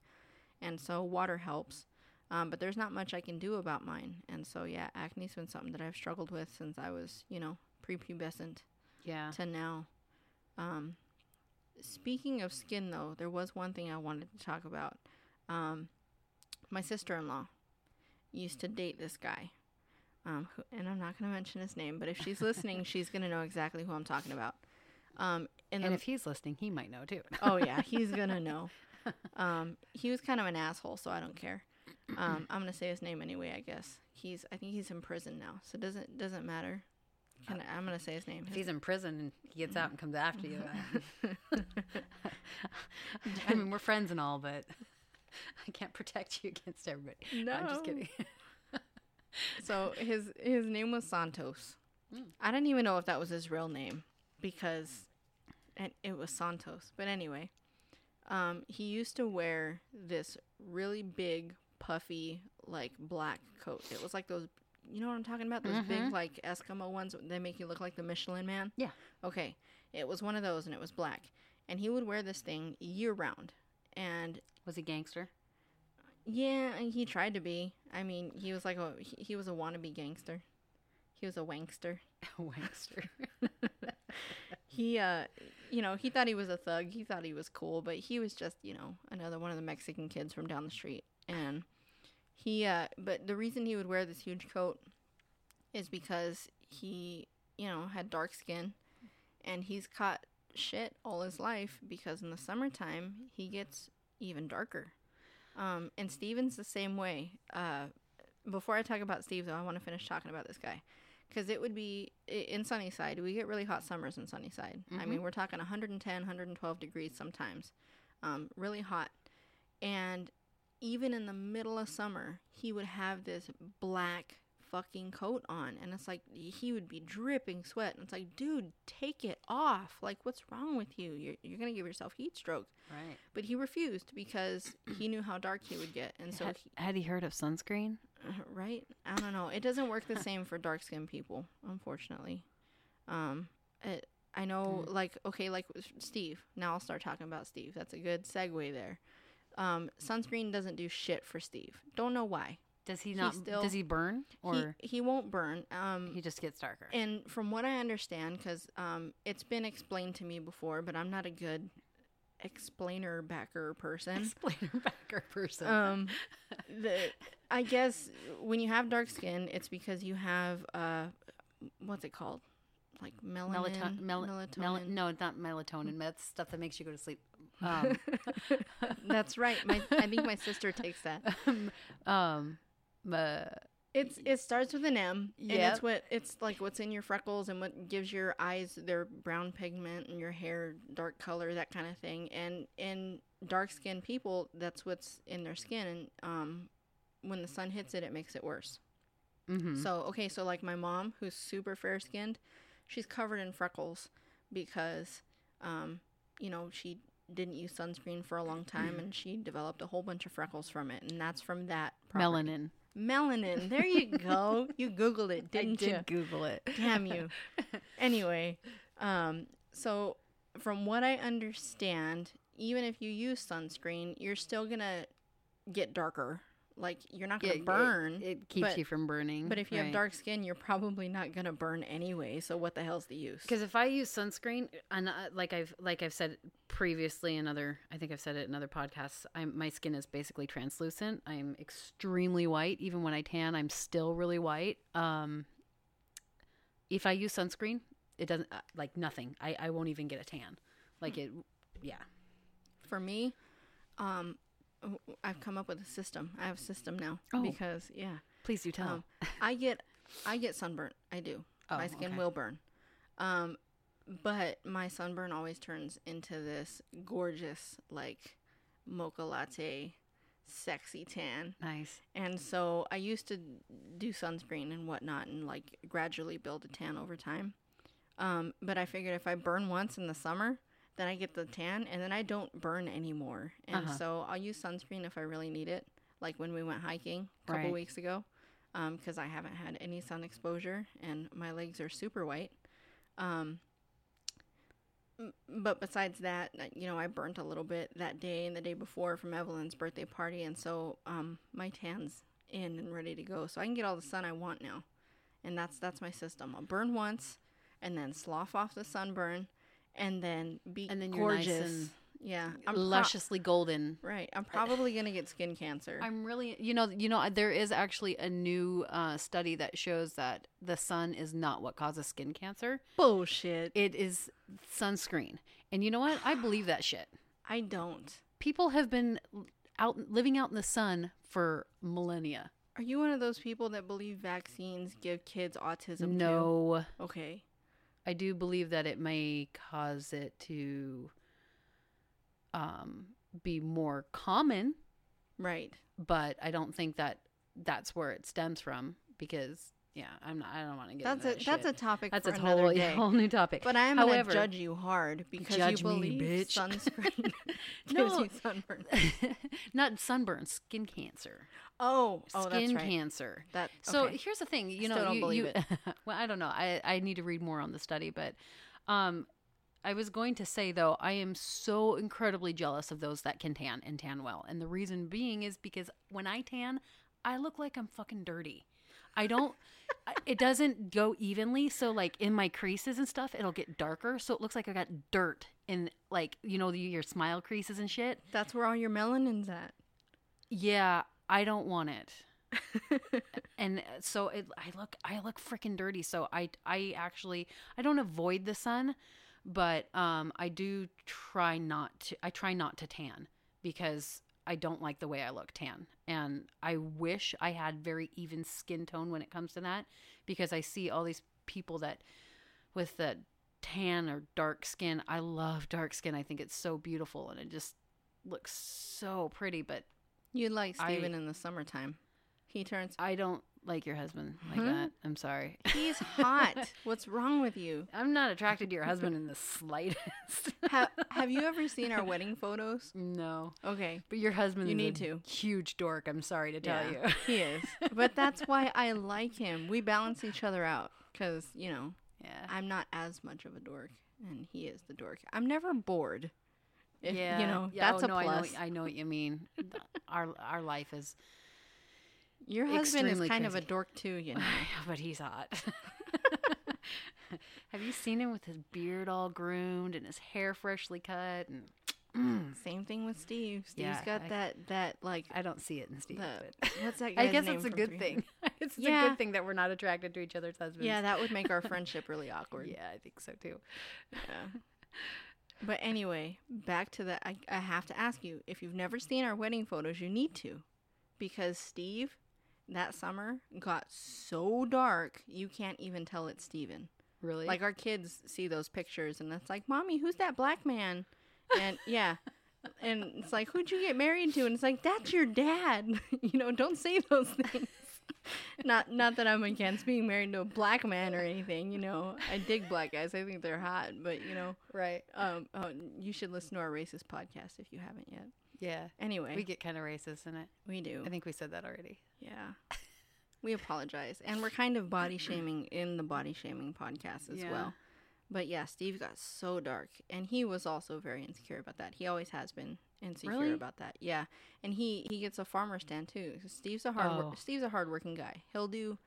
And so water helps. Um, but there's not much I can do about mine. And so, yeah, acne's been something that I've struggled with since I was, you know, prepubescent
Yeah.
to now. Um, speaking of skin, though, there was one thing I wanted to talk about. Um, my sister in law used to date this guy. Um, who, and I'm not going to mention his name, but if she's listening, <laughs> she's going to know exactly who I'm talking about. Um, and
And
the,
if he's listening, he might know too.
oh, yeah, he's going <laughs> to know. Um, he was kind of an asshole, so I don't care. Um, I'm going to say his name anyway, I guess. He's, I think he's in prison now, so it doesn't, doesn't matter. Can I'm going to say his name.
if he's in prison and he gets out and comes after you, I- <laughs> <laughs> I mean, we're friends and all, but <laughs> I can't protect you against everybody. No, I'm just kidding.
So his his name was Santos.
Mm.
I didn't even know if that was his real name because it, it was Santos. But anyway, um, he used to wear this really big, puffy, like black coat. It was like those, you know what I'm talking about? Those big, like Eskimo ones. They make you look like the Michelin Man.
Yeah.
Okay, it was one of those, and it was black. And he would wear this thing year round. And
Was he gangster?
yeah, and he tried to be. I mean, he was like a he, he was a wannabe gangster. He was a wankster. <laughs>
A wankster. <laughs>
He uh you know, he thought he was a thug. He thought he was cool, but he was just, you know, another one of the Mexican kids from down the street. And he uh but the reason he would wear this huge coat is because he, you know, had dark skin and he's caught shit all his life because in the summertime he gets even darker. Um, and Steven's the same way. Uh, before I talk about Steve, though, I want to finish talking about this guy because it would be in Sunnyside. We get really hot summers in Sunnyside. I mean, we're talking 110, 112 degrees sometimes, um, really hot. And even in the middle of summer, he would have this black fucking coat on. And it's like he would be dripping sweat. And it's like, dude, take it off. Like, what's wrong with you? You're, you're going to give yourself heat stroke.
Right.
But he refused because he knew how dark he would get. And so,
had,
he,
had he heard of sunscreen?
right? I don't know. It doesn't work the <laughs> same for dark skinned people, unfortunately. Um, it, I know, like, okay, like Steve. Now I'll start talking about Steve. That's a good segue there. Um, sunscreen doesn't do shit for Steve. Don't know why.
Does he not?
still-
does he burn or
he, he won't burn. Um,
he, just gets darker?
and from what I understand, because um, it's been explained to me before, but I'm not a good explainer backer person. <laughs>
Explainer backer person.
um, <laughs> the I guess when you have dark skin, it's because you have uh, what's it called? Like melanin,
Melaton- mel-
melatonin.
mel- no, it's not melatonin. That's stuff that makes you go to sleep. Um, <laughs>
That's right. My I think my sister takes that. <laughs>
um, uh,
It's it starts with an M, and it's what it's like what's in your freckles and what gives your eyes their brown pigment and your hair dark color, that kind of thing. And in dark skinned people, that's what's in their skin, and um, when the sun hits it, it makes it worse.
mhm.
So okay, so like my mom, who's super fair skinned, she's covered in freckles because, um, you know, she didn't use sunscreen for a long time, and she developed a whole bunch of freckles from it, and that's from that property.
melanin.
Melanin. There you <laughs> go. you googled it, didn't
I
you?
did Google it.
Damn you. <laughs> anyway, um, so from what I understand, even if you use sunscreen, you're still gonna get darker. Like you're not gonna
It- it-
burn.
It, keeps
but-
you from burning.
but if you have dark skin, you're probably not gonna burn anyway. So what the hell's the use?
Because if I use sunscreen, and uh, like I've like I've said previously in other, I think I've said it in other podcasts. I'm my skin is basically translucent. I'm extremely white. Even when I tan, I'm still really white. Um, if I use sunscreen, it doesn't uh, like nothing. I I won't even get a tan. Like it, yeah.
For me, um, I've come up with a system. I have a system now
Oh.
because yeah,
Please do tell.
um, I get I get sunburnt. I do.
Oh,
my skin
okay.
will burn. Um, but my sunburn always turns into this gorgeous like mocha latte, sexy tan.
nice.
And so I used to do sunscreen and whatnot and like gradually build a tan over time. Um, but I figured if I burn once in the summer, then I get the tan and then I don't burn anymore. And
Uh-huh.
so I'll use sunscreen if I really need it, like when we went hiking a couple
Right.
weeks ago, because I haven't had any sun exposure and my legs are super white. Um, but besides that, uh, you know, I burnt a little bit that day and the day before from Evelyn's birthday party, and so um, my tan's in and ready to go. So I can get all the sun I want now, and that's that's my system. I'll burn once, and then slough off the sunburn, and then be
And then you're nice
gorgeous.
and
yeah, I'm pro-
Lusciously golden.
right. I'm probably gonna get skin cancer.
I'm really, you know, you know, there is actually a new uh, study that shows that the sun is not what causes skin cancer.
Bullshit.
It is sunscreen, and you know what? I believe that shit.
I don't.
People have been out living out in the sun for millennia.
Are you one of those people that believe vaccines give kids autism?
No,
Too? Okay.
I do believe that it may cause it to um, be more common,
Right.
but I don't think that that's where it stems from because yeah, I'm not. I don't want to get
That's
into
a
that
that's a topic
That's
for
a
another
whole, <laughs>
day.
whole new topic.
But I'm gonna judge you hard because you
me,
believe
bitch.
sunscreen <laughs> <laughs>
No.
you sunburn.
not sunburn, skin cancer,
Oh, oh,
skin
that's right.
cancer.
That
So here's the thing, you
Still
know,
don't
you,
believe
you- well, I don't know. I I need to read more on the study, but um, I was going to say though, I am so incredibly jealous of those that can tan and tan well, and the reason being is because when I tan, I look like I'm fucking dirty. I don't. It doesn't go evenly, so like in my creases and stuff, it'll get darker, so it looks like I got dirt in like you know your smile creases and shit.
That's where all your melanin's at.
Yeah, I don't want it. <laughs> and uh, so it, I look I look freaking dirty. So I I actually I don't avoid the sun, but um I do try not to I try not to tan because I don't like the way I look tan. And I wish I had very even skin tone when it comes to that because I see all these people that with the tan or dark skin. I love dark skin. I think it's so beautiful and it just looks so pretty, but
You like
I-
Steven in the summertime. He turns
I don't like your husband like
Huh?
that. I'm sorry.
He's <laughs> hot. What's wrong with you?
I'm not attracted to your husband in the slightest.
Have Have <laughs> you ever seen our wedding photos?
no.
Okay.
But your husband
You need
a
to.
huge dork, I'm sorry to tell
Yeah,
you.
he is. <laughs> But that's why I like him. We balance each other out because you know
yeah.
I'm not as much of a dork, and he is the dork. I'm never bored. If,
yeah.
you know
yeah,
that's
oh,
a
no, I know,
plus.
I know what you mean. our our life is
Your husband is kind of a dork too, you <laughs> know.
but he's hot. <laughs> Have you seen him with his beard all groomed and his hair freshly cut? And mm, <clears throat>
Same thing with Steve. Steve's
Yeah,
got
I-
that that like
I don't see it in Steve.
the
but <laughs>
what's that?
I guess it's a good
300?
thing. it's a good thing that we're not attracted to each other's husbands.
Yeah, that would make our friendship really awkward.
yeah, I think so too.
Yeah. But anyway, back to the. I, I have to ask you if you've never seen our wedding photos, you need to, because Steve, that summer got so dark you can't even tell it's Steven.
Really?
Like our kids see those pictures and it's like, "Mommy, who's that black man?" And <laughs> yeah. And it's like, "Who'd you get married to?" And it's like, "That's your dad." <laughs> you know, don't say those things. <laughs> not not that I'm against being married to a black man or anything, you know. I dig black guys. I think they're hot, but you know,
right.
um oh, you should listen to our racist podcast if you haven't yet.
Yeah.
Anyway,
We
we,
get kind of racist in it.
We do.
I think we said that already.
Yeah. We apologize. And we're kind of body shaming in the body shaming podcast as
Yeah.
well. But yeah, Steve got so dark. And he was also very insecure about that. He always has been insecure
Really?
about that. Yeah. And he, he gets a farmer stand too. Steve's a hard
Oh.
Steve's a hardworking guy. He'll do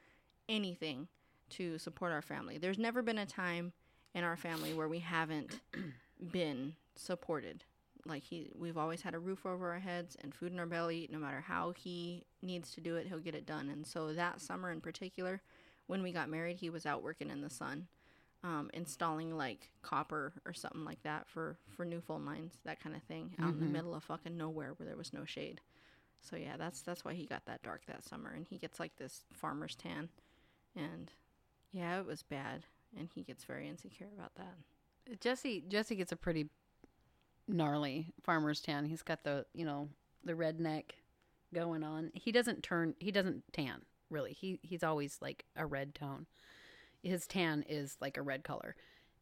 anything to support our family. There's never been a time in our family where we haven't <clears throat> been supported. Like he we've always had a roof over our heads and food in our belly. No matter how he needs to do it, he'll get it done. And so that summer in particular, when we got married, he was out working in the sun, um, installing like copper or something like that for for new phone lines, that kind of thing, out in the
Mhm.
middle of fucking nowhere where there was no shade. So yeah, that's that's why he got that dark that summer, and he gets like this farmer's tan, and yeah, it was bad, and he gets very insecure about that.
Jesse Jesse gets a pretty gnarly farmer's tan. He's got the you know the redneck going on. He doesn't turn. He doesn't tan really. He he's always like a red tone. His tan is like a red color,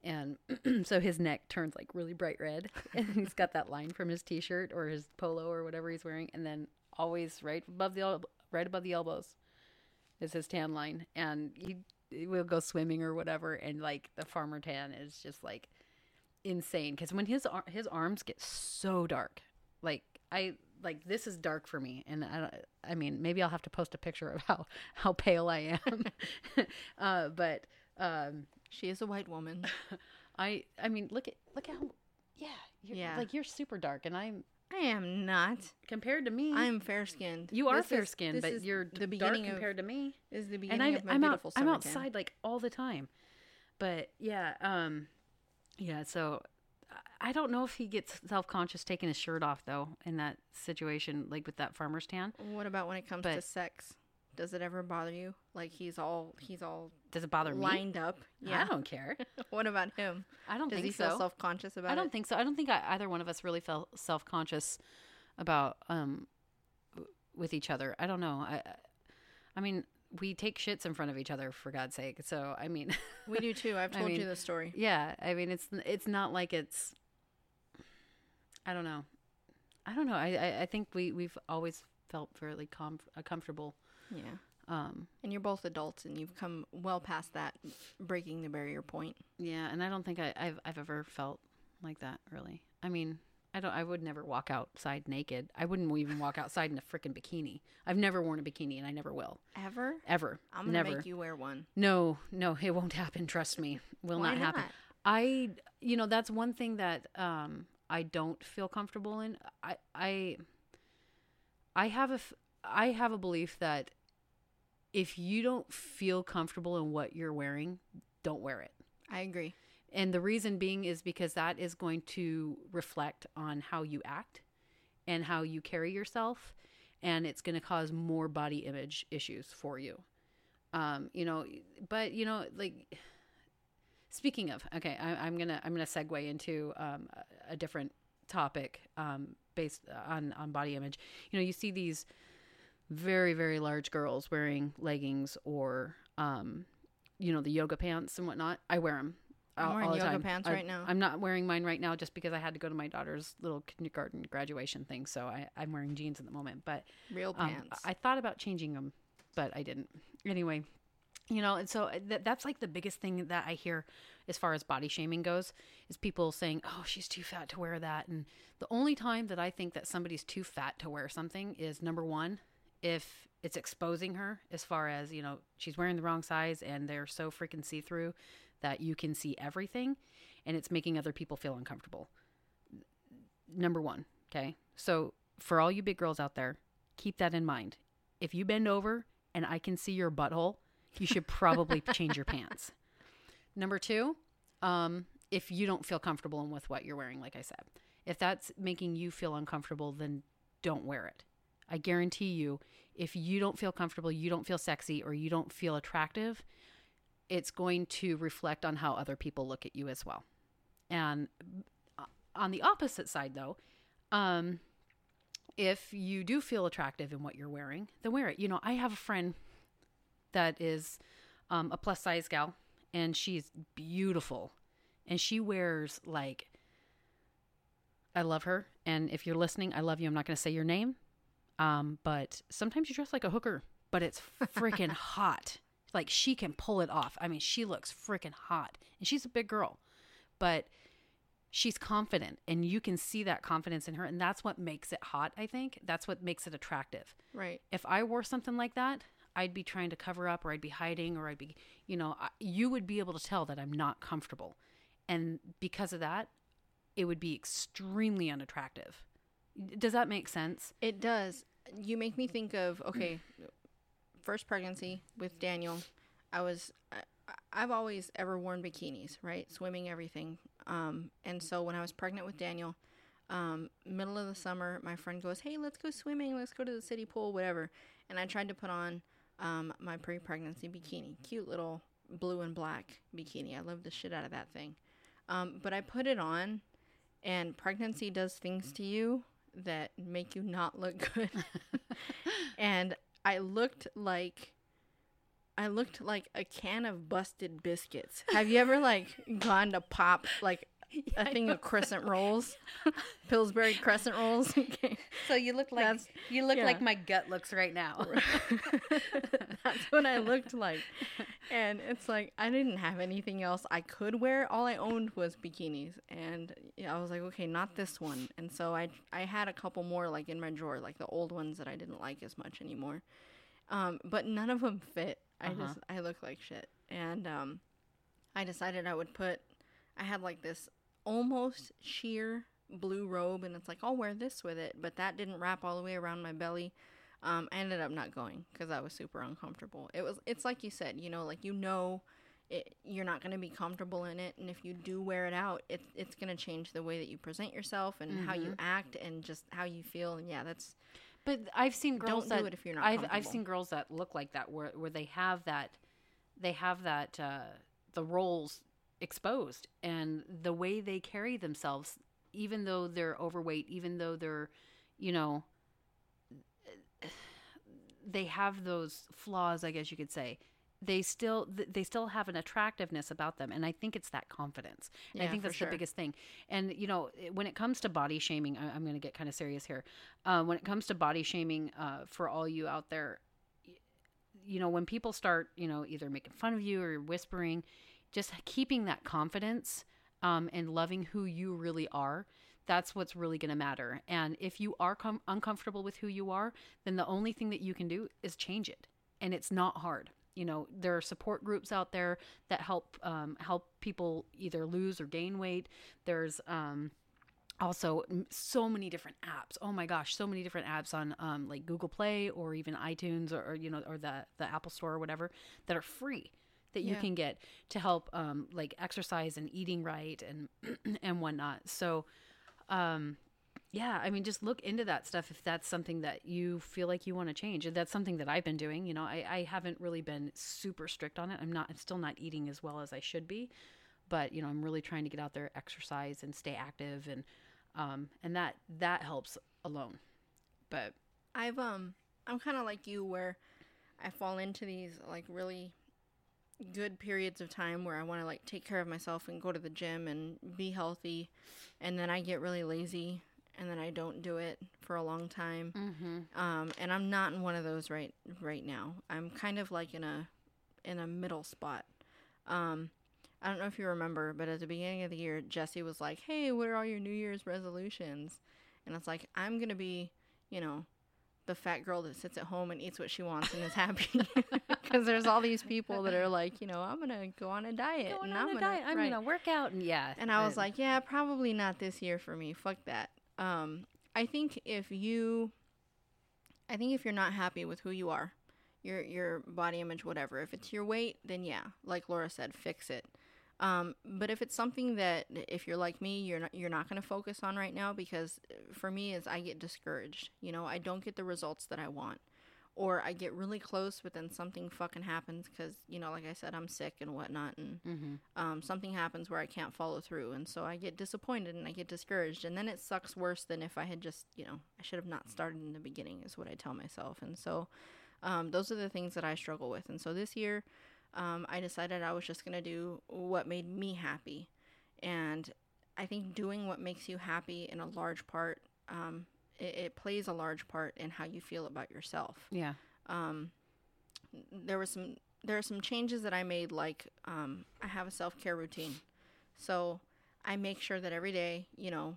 and <clears throat> so his neck turns like really bright red. <laughs> And he's got that line from his t-shirt or his polo or whatever he's wearing, and then always right above the right above the elbows is his tan line, and he. We'll go swimming or whatever, and like the farmer tan is just like insane because when his ar- his arms get so dark, like I like this is dark for me, and I don't, I mean maybe I'll have to post a picture of how how pale I am, <laughs> uh, but um,
She is a white woman. <laughs>
I I mean look at look at how yeah you're,
Yeah.
like you're super dark, and I'm
I am not.
compared to me
I am fair skinned.
you are fair skinned, but you're
the beginning
dark compared to me.
is the beginning and
I'm,
of my
I'm out I'm outside like all the time. But yeah, um yeah, so I- don't know if he gets self-conscious taking his shirt off though in that situation like with that farmer's tan.
What about when it comes to sex? Does it ever bother you? Like he's all he's all
Does it bother me?
lined up. Yeah, I
don't care. <laughs>
what about him?
I don't
Does
think
he
so.
feel self conscious about
I don't
it?
think so. I don't think I, either one of us really felt self-conscious about um w- with each other. I don't know. I- I mean, we take shits in front of each other for God's sake. So, I mean, <laughs>
We do too. I've <laughs>
I
told you the story.
Yeah, I mean it's it's not like it's. I don't know, I don't know. I I, I think we we've always felt fairly com- uh, comfortable.
Yeah.
Um,
And you're both adults and you've come well past that breaking the barrier point.
yeah, and I don't think I, I've I've ever felt like that really. I mean, I don't. I would never walk outside naked. I wouldn't even walk outside in a freaking bikini. I've never worn a bikini, and I never will
Ever?
ever.
I'm gonna
never.
make you wear one.
No, no, it won't happen. Trust me, will
Why
not happen. I, you know, that's one thing that um, I don't feel comfortable in. I, I, I have a, f- I have a belief that if you don't feel comfortable in what you're wearing, don't wear it.
I agree.
And the reason being is because that is going to reflect on how you act and how you carry yourself, and it's going to cause more body image issues for you. Um, you know, but you know, like speaking of, okay, I, I'm gonna I'm gonna segue into um, a, a different topic um, based on on body image. You know, you see these very very large girls wearing leggings or um, you know the yoga pants and whatnot. I wear them.
I'm
all,
wearing
all
yoga
time.
pants
I-
right now.
I'm not wearing mine right now just because I had to go to my daughter's little kindergarten graduation thing. So I, I'm wearing jeans at the moment. But
Real
um,
pants.
I thought about changing them, but I didn't. Anyway, you know, and so uh, th- that's like the biggest thing that I hear as far as body shaming goes is people saying, "Oh, she's too fat to wear that." And the only time that I think that somebody's too fat to wear something is number one, if it's exposing her as far as you know she's wearing the wrong size and they're so freaking see through that you can see everything, and it's making other people feel uncomfortable. Number one, okay. So for all you big girls out there, keep that in mind. If you bend over and I can see your butthole, you should probably <laughs> change your pants. Number two, um, if you don't feel comfortable in with what you're wearing, like I said, if that's making you feel uncomfortable, then don't wear it. I guarantee you, if you don't feel comfortable, you don't feel sexy, or you don't feel attractive, it's going to reflect on how other people look at you as well. And uh, on the opposite side, though, um, if you do feel attractive in what you're wearing, then wear it. You know, I have a friend that is um, a plus size gal, and she's beautiful, and she wears like. I love her, and if you're listening, I love you. I'm not going to say your name, um, but sometimes you dress like a hooker, but it's freaking <laughs> hot. Like she can pull it off. I mean, she looks freaking hot, and she's a big girl, but she's confident and you can see that confidence in her and that's what makes it hot i think that's what makes it attractive
right.
if i wore something like that i'd be trying to cover up or i'd be hiding or i'd be you know I- you would be able to tell that i'm not comfortable and because of that it would be extremely unattractive does that make sense
It does. You make me think of okay, first pregnancy with Daniel. I was I, I've always ever worn bikinis, right? Swimming, everything. Um, and so when I was pregnant with Daniel, um, middle of the summer, my friend goes, "Hey, let's go swimming. Let's go to the city pool, whatever." And I tried to put on um, my pre-pregnancy bikini, cute little blue and black bikini. I love the shit out of that thing. Um, but I put it on, and pregnancy does things to you that make you not look good. <laughs> <laughs> and I looked like I looked like a can of busted biscuits. Have you ever like gone to pop like <laughs> a thing of crescent rolls? <laughs> <laughs> Pillsbury crescent rolls? Okay.
so you look
like- That's-
you look
yeah.
like my gut looks right now
That's what I looked like. And it's like I didn't have anything else I could wear. All I owned was bikinis. And I was like, okay, not this one. And so I I had a couple more like in my drawer, like the old ones that I didn't like as much anymore. Um, but none of them fit. I
Uh-huh.
just I look like shit. And um I decided I would put I had like this almost sheer blue robe and it's like I'll wear this with it, but that didn't wrap all the way around my belly. Um, I ended up not going because I was super uncomfortable. It was it's like you said, you know, like you know it, you're not going to be comfortable in it and if you do wear it out, it, it's going to change the way that you present yourself and how you act and just how you feel and yeah, that's
But I've seen girls
Don't do
that
it if you're not
I've I've seen girls that look like that where where they have that they have that uh, the rolls exposed and the way they carry themselves, even though they're overweight, even though they're you know they have those flaws, I guess you could say. They still they still have an attractiveness about them, and I think it's that confidence. And I think that's
sure.
the biggest thing. And you know, when it comes to body shaming, I- I'm going to get kind of serious here. Uh, when it comes to body shaming, uh, for all you out there, you know, when people start, you know, either making fun of you or whispering, just keeping that confidence um, and loving who you really are. That's what's really going to matter. And if you are com- uncomfortable with who you are, then the only thing that you can do is change it. And it's not hard. You know, there are support groups out there that help um, help people either lose or gain weight. There's um, also so many different apps oh my gosh so many different apps on um, like google play or even itunes or, or you know or the the apple store or whatever that are free that you
Yeah.
can get to help um, like exercise and eating right and <clears throat> and whatnot. So um yeah i mean just look into that stuff if that's something that you feel like you want to change. And that's something that i've been doing you know I, I haven't really been super strict on it. I'm not i'm still not eating as well as i should be. But you know i'm really trying to get out there exercise and stay active and um and that that helps alone. But
I've um I'm kind of like you where I fall into these like really good periods of time where I want to like take care of myself and go to the gym and be healthy and then I get really lazy and then I don't do it for a long time.
Mm-hmm.
Um, and I'm not in one of those right right now. I'm kind of like in a in a middle spot. Um, I don't know if you remember, but at the beginning of the year, Jesse was like, "Hey, what are all your New Year's resolutions?" And it's like, I'm gonna be, you know, the fat girl that sits at home and eats what she wants and is happy. <laughs> Because there's all these people that are like, you know, I'm gonna go on a diet
Going
and I'm
a
gonna,
diet. I'm
right.
gonna work out and yeah.
And I was like, yeah, probably not this year for me. Fuck that. Um, I think if you, I think if you're not happy with who you are, your your body image, whatever. If it's your weight, then yeah, like Laura said, fix it. Um, but if it's something that, if you're like me, you're not you're not going to focus on right now because uh, for me is I get discouraged. You know, I don't get the results that I want, or I get really close, but then something fucking happens because you know, like I said, I'm sick and whatnot, and
mm-hmm.
um, something happens where I can't follow through, and so I get disappointed and I get discouraged, and then it sucks worse than if I had just, you know, I should have not started in the beginning, is what I tell myself, and so um, those are the things that I struggle with, and so this year, um, I decided I was just gonna do what made me happy, and I think doing what makes you happy in a large part, um, it, it plays a large part in how you feel about yourself
Yeah.
um, there was some there are some changes that I made. Like um, I have a self care routine, so I make sure that every day, you know,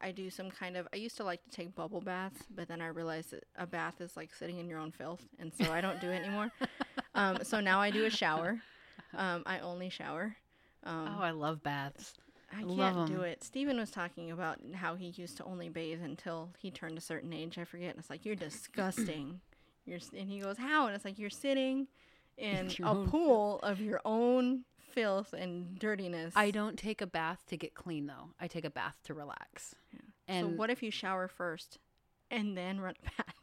I do some kind of. I used to like to take bubble baths, but then I realized that a bath is like sitting in your own filth, and so I don't do it anymore. <laughs> um, so now I do a <laughs> shower. Um, I only shower. Um,
oh, I love baths.
I can't do it. Steven was talking about how he used to only bathe until he turned a certain age. I forget. And it's like, you're disgusting. <clears throat> You're, and he goes, how? And it's like, you're sitting in a
own
pool of your own filth and dirtiness.
I don't take a bath to get clean though. I take a bath to relax. And
so what if you shower first and then run a bath?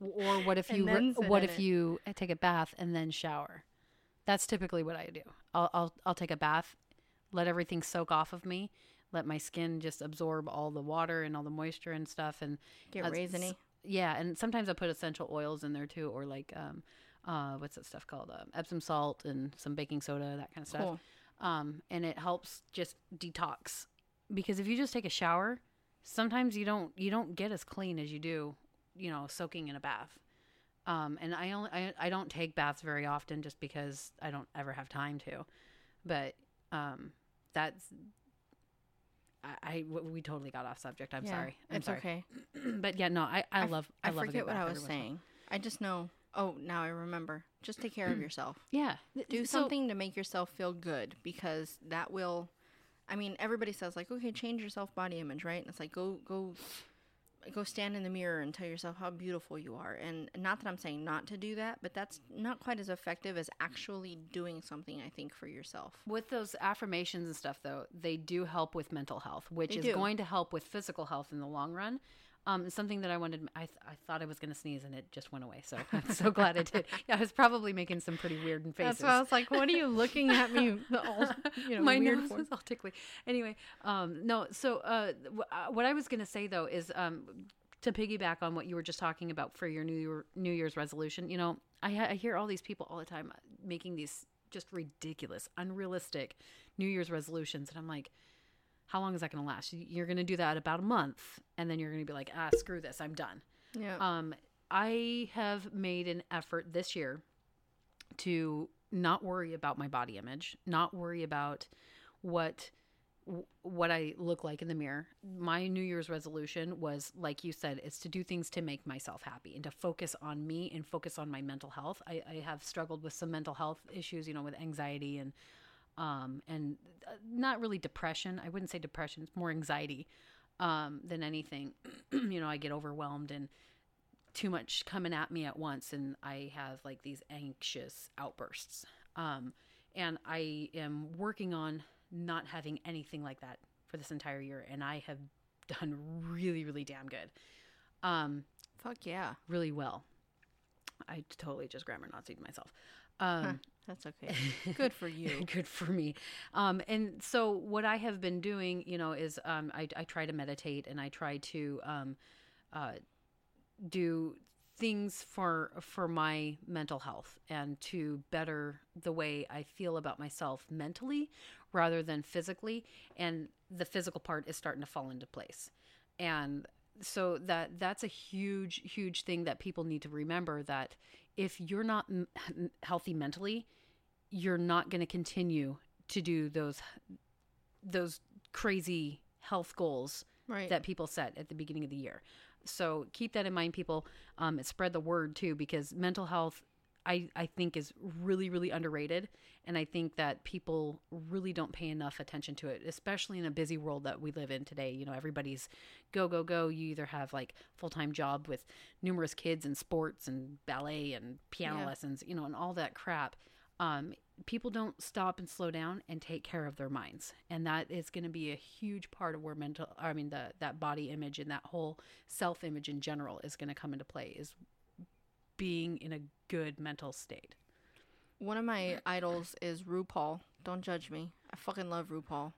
Or what if you re- what if
it?
you take a bath and then shower? That's typically what I do. I'll I'll I'll take a bath, let everything soak off of me, let my skin just absorb all the water and all the moisture and stuff and
Get
uh,
raisiny.
Yeah, and sometimes I put essential oils in there too or like um uh what's that stuff called? Uh, Epsom salt and some baking soda, that kind of stuff.
Cool.
um, and it helps just detox because if you just take a shower sometimes you don't you don't get as clean as you do you know soaking in a bath um, and i only I, I don't take baths very often just because i don't ever have time to but um, that's I, I we totally got off subject i'm
Yeah,
sorry i'm
it's
sorry
okay. <clears throat>
but yeah no i, I,
f-
love i,
I,
love
forget what I was
every once in a while.
saying. I just know. Oh, now I remember. Just take care of <clears throat> yourself.
yeah
do
So-
something to make yourself feel good because that will i mean everybody says like okay change your self body image right and it's like go go go stand in the mirror and tell yourself how beautiful you are and not that i'm saying not to do that but that's not quite as effective as actually doing something i think for yourself
With those affirmations and stuff, though, they do help with mental health, which
They
is
do.
going to help with physical health in the long run. Um, something that I wanted. I, th- I thought I was going to sneeze and it just went away. So <laughs> I'm so glad I did. Yeah, I was probably making some pretty weird faces.
that's why i was like what are you looking at me <laughs> all you know
My
weird
nose
for?
was all tickly. Anyway, um, no. So uh, w- uh, what I was going to say though is um, to piggyback on what you were just talking about for your New Year, New Year's resolution. You know, I, ha- I hear all these people all the time uh, making these just ridiculous, unrealistic New Year's resolutions, and I'm like. How long is that going to last? You're going to do that about a month, and then you're going to be like, ah, screw this, I'm done.
yeah
Um, I have made an effort this year to not worry about my body image, not worry about what what I look like in the mirror. My New Year's resolution was, like you said, is to do things to make myself happy and to focus on me and focus on my mental health. I, I have struggled with some mental health issues, you know, with anxiety and um, and uh, not really depression. I wouldn't say depression; it's more anxiety um, than anything. <clears throat> you know, I get overwhelmed and too much coming at me at once, and I have like these anxious outbursts. Um, and I am working on not having anything like that for this entire year, and I have done really, really damn good. Um,
fuck yeah
really well. I totally just grammar Nazi'd myself. Um,
that's okay. Good for <laughs> you.
Good for me. Um, and so what I have been doing, you know, is um, I, I try to meditate and I try to um, uh, do things for for my mental health and to better the way I feel about myself mentally rather than physically. And the physical part is starting to fall into place. And so that that's a huge huge thing that people need to remember that if you're not m- <laughs> healthy mentally you're not going to continue to do those those crazy health goals
Right.
that people set at the beginning of the year. So keep that in mind, people. Um, spread the word too, because mental health, I, I think, is really, really underrated. And I think that people really don't pay enough attention to it, especially in a busy world that we live in today. You know, everybody's go, go, go. You either have like full time job with numerous kids and sports and ballet and piano
Yeah.
lessons, you know, and all that crap. Um, people don't stop and slow down and take care of their minds and that is going to be a huge part of where mental i mean the that body image and that whole self image in general is going to come into play is being in a good mental state
One of my idols is RuPaul. Don't judge me. I fucking love RuPaul.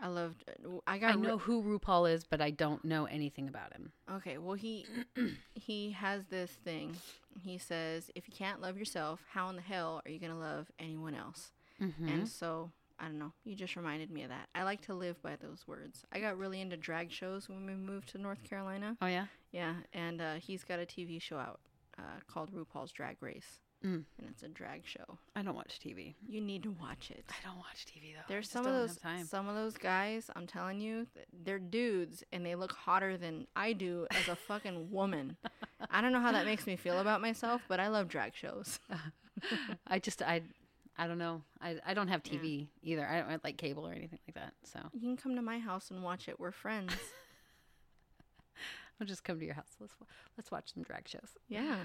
I loved. I got.
i know who rupaul is but i don't know anything about him
Okay, well he <clears throat> he has this thing. He says, if you can't love yourself, how in the hell are you gonna love anyone else?
mm-hmm.
And so I don't know. You just reminded me of that. I like to live by those words. I got really into drag shows when we moved to North Carolina.
oh yeah
Yeah, and uh, he's got a TV show out uh, called RuPaul's Drag Race,
Mm.
and it's a drag show.
i don't watch tv
You need to watch it.
i don't watch tv though
There's some of those
time.
some of those guys. I'm telling you, they're dudes, and they look hotter than I do as a fucking woman. I don't know how that makes me feel about myself, but I love drag shows. <laughs>
i just i i don't know i, I don't have tv either i don't have, like cable or anything like that so
You can come to my house and watch it. We're friends. <laughs>
i'll just come to your house let's let's watch some drag shows
Yeah,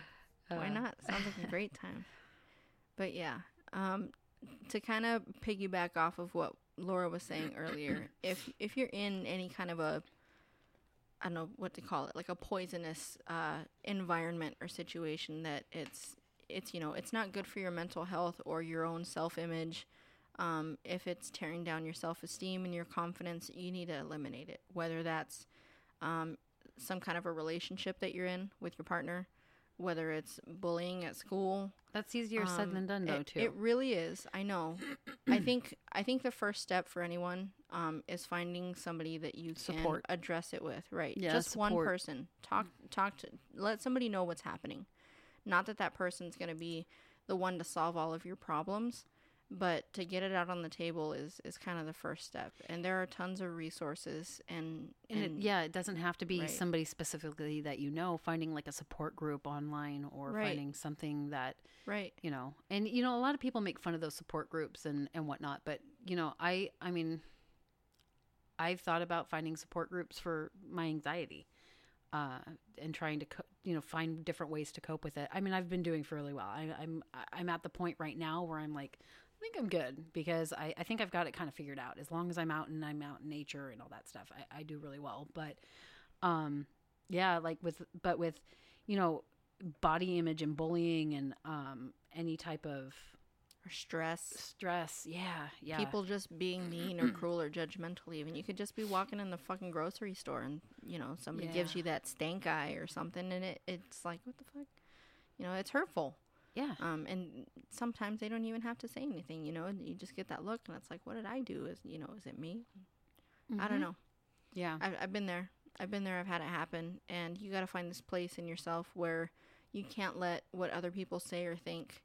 why
Uh,
not? Sounds like a <laughs> great time. But yeah, um, to kind of piggyback off of what Laura was saying earlier, <coughs> if if you're in any kind of a I don't know what to call it, like a poisonous uh, environment or situation that it's it's you know it's not good for your mental health or your own self image. Um, if it's tearing down your self esteem and your confidence, you need to eliminate it. Whether that's um, some kind of a relationship that you're in with your partner, whether it's bullying at school,
that's easier said
um,
than done though
it,
too
It really is. I know. I think I think the first step for anyone um, is finding somebody that you can
Support.
address it with. Right.
Yeah,
Just one person. Talk talk to let somebody know what's happening. Not that that person's going to be the one to solve all of your problems, but to get it out on the table is is kind of the first step. And there are tons of resources and
And, it, yeah, it doesn't have to be
Right.
somebody specifically that you know. Finding like a support group online or
Right.
finding something that
right.
you know. And you know, a lot of people make fun of those support groups and and whatnot. But you know, I I mean, I've thought about finding support groups for my anxiety, uh, and trying to co- you know find different ways to cope with it. I mean, I've been doing fairly well. I, I'm I'm at the point right now where I'm like. I think I'm good because I, I think I've got it kind of figured out. As long as I'm out and I'm out in nature and all that stuff, I, I do really well. But um yeah like with but with you know body image and bullying and um any type of
Or stress.
stress yeah yeah
people just being mean or <clears throat> cruel or judgmental even you could just be walking in the fucking grocery store and you know somebody gives you that stank eye or something and it, it's like what the fuck you know it's hurtful
yeah.
Um and sometimes they don't even have to say anything you know and you just get that look and it's like what did i do? Is you know is it me? I don't
Mhm.
know.
Yeah.
I've, I've been there. I've been there. I've had it happen. And you got to find this place in yourself where you can't let what other people say or think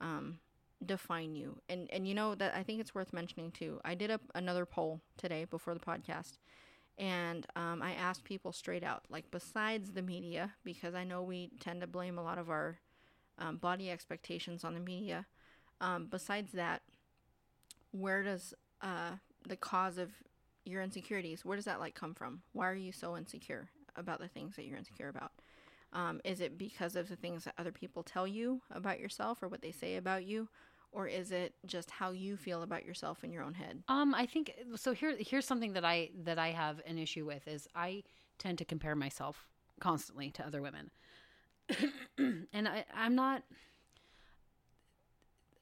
um, define you. And and you know that i think it's worth mentioning too. I did a, another poll today before the podcast and um, i asked people straight out like besides the media because i know we tend to blame a lot of our um, body expectations on the media. Um, besides that where does uh, the cause of your insecurities where does that like come from? Why are you so insecure about the things that you're insecure about? Um, is it because of the things that other people tell you about yourself or what they say about you? Or is it just how you feel about yourself in your own head?
Um i think so here here's something that i that i have an issue with is i tend to compare myself constantly to other women <coughs> and i i'm not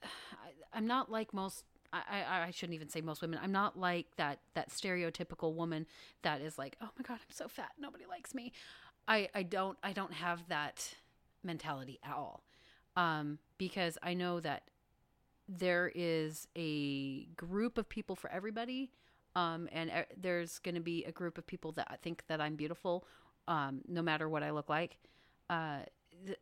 I, <sighs> i'm not like most I, I, I shouldn't even say most women. I'm not like that that stereotypical woman that is like, oh my god, I'm so fat, nobody likes me. I, I don't I don't have that mentality at all. Um, because I know that there is a group of people for everybody. Um, and there's going to be a group of people that think that I'm beautiful, um, no matter what I look like. Uh,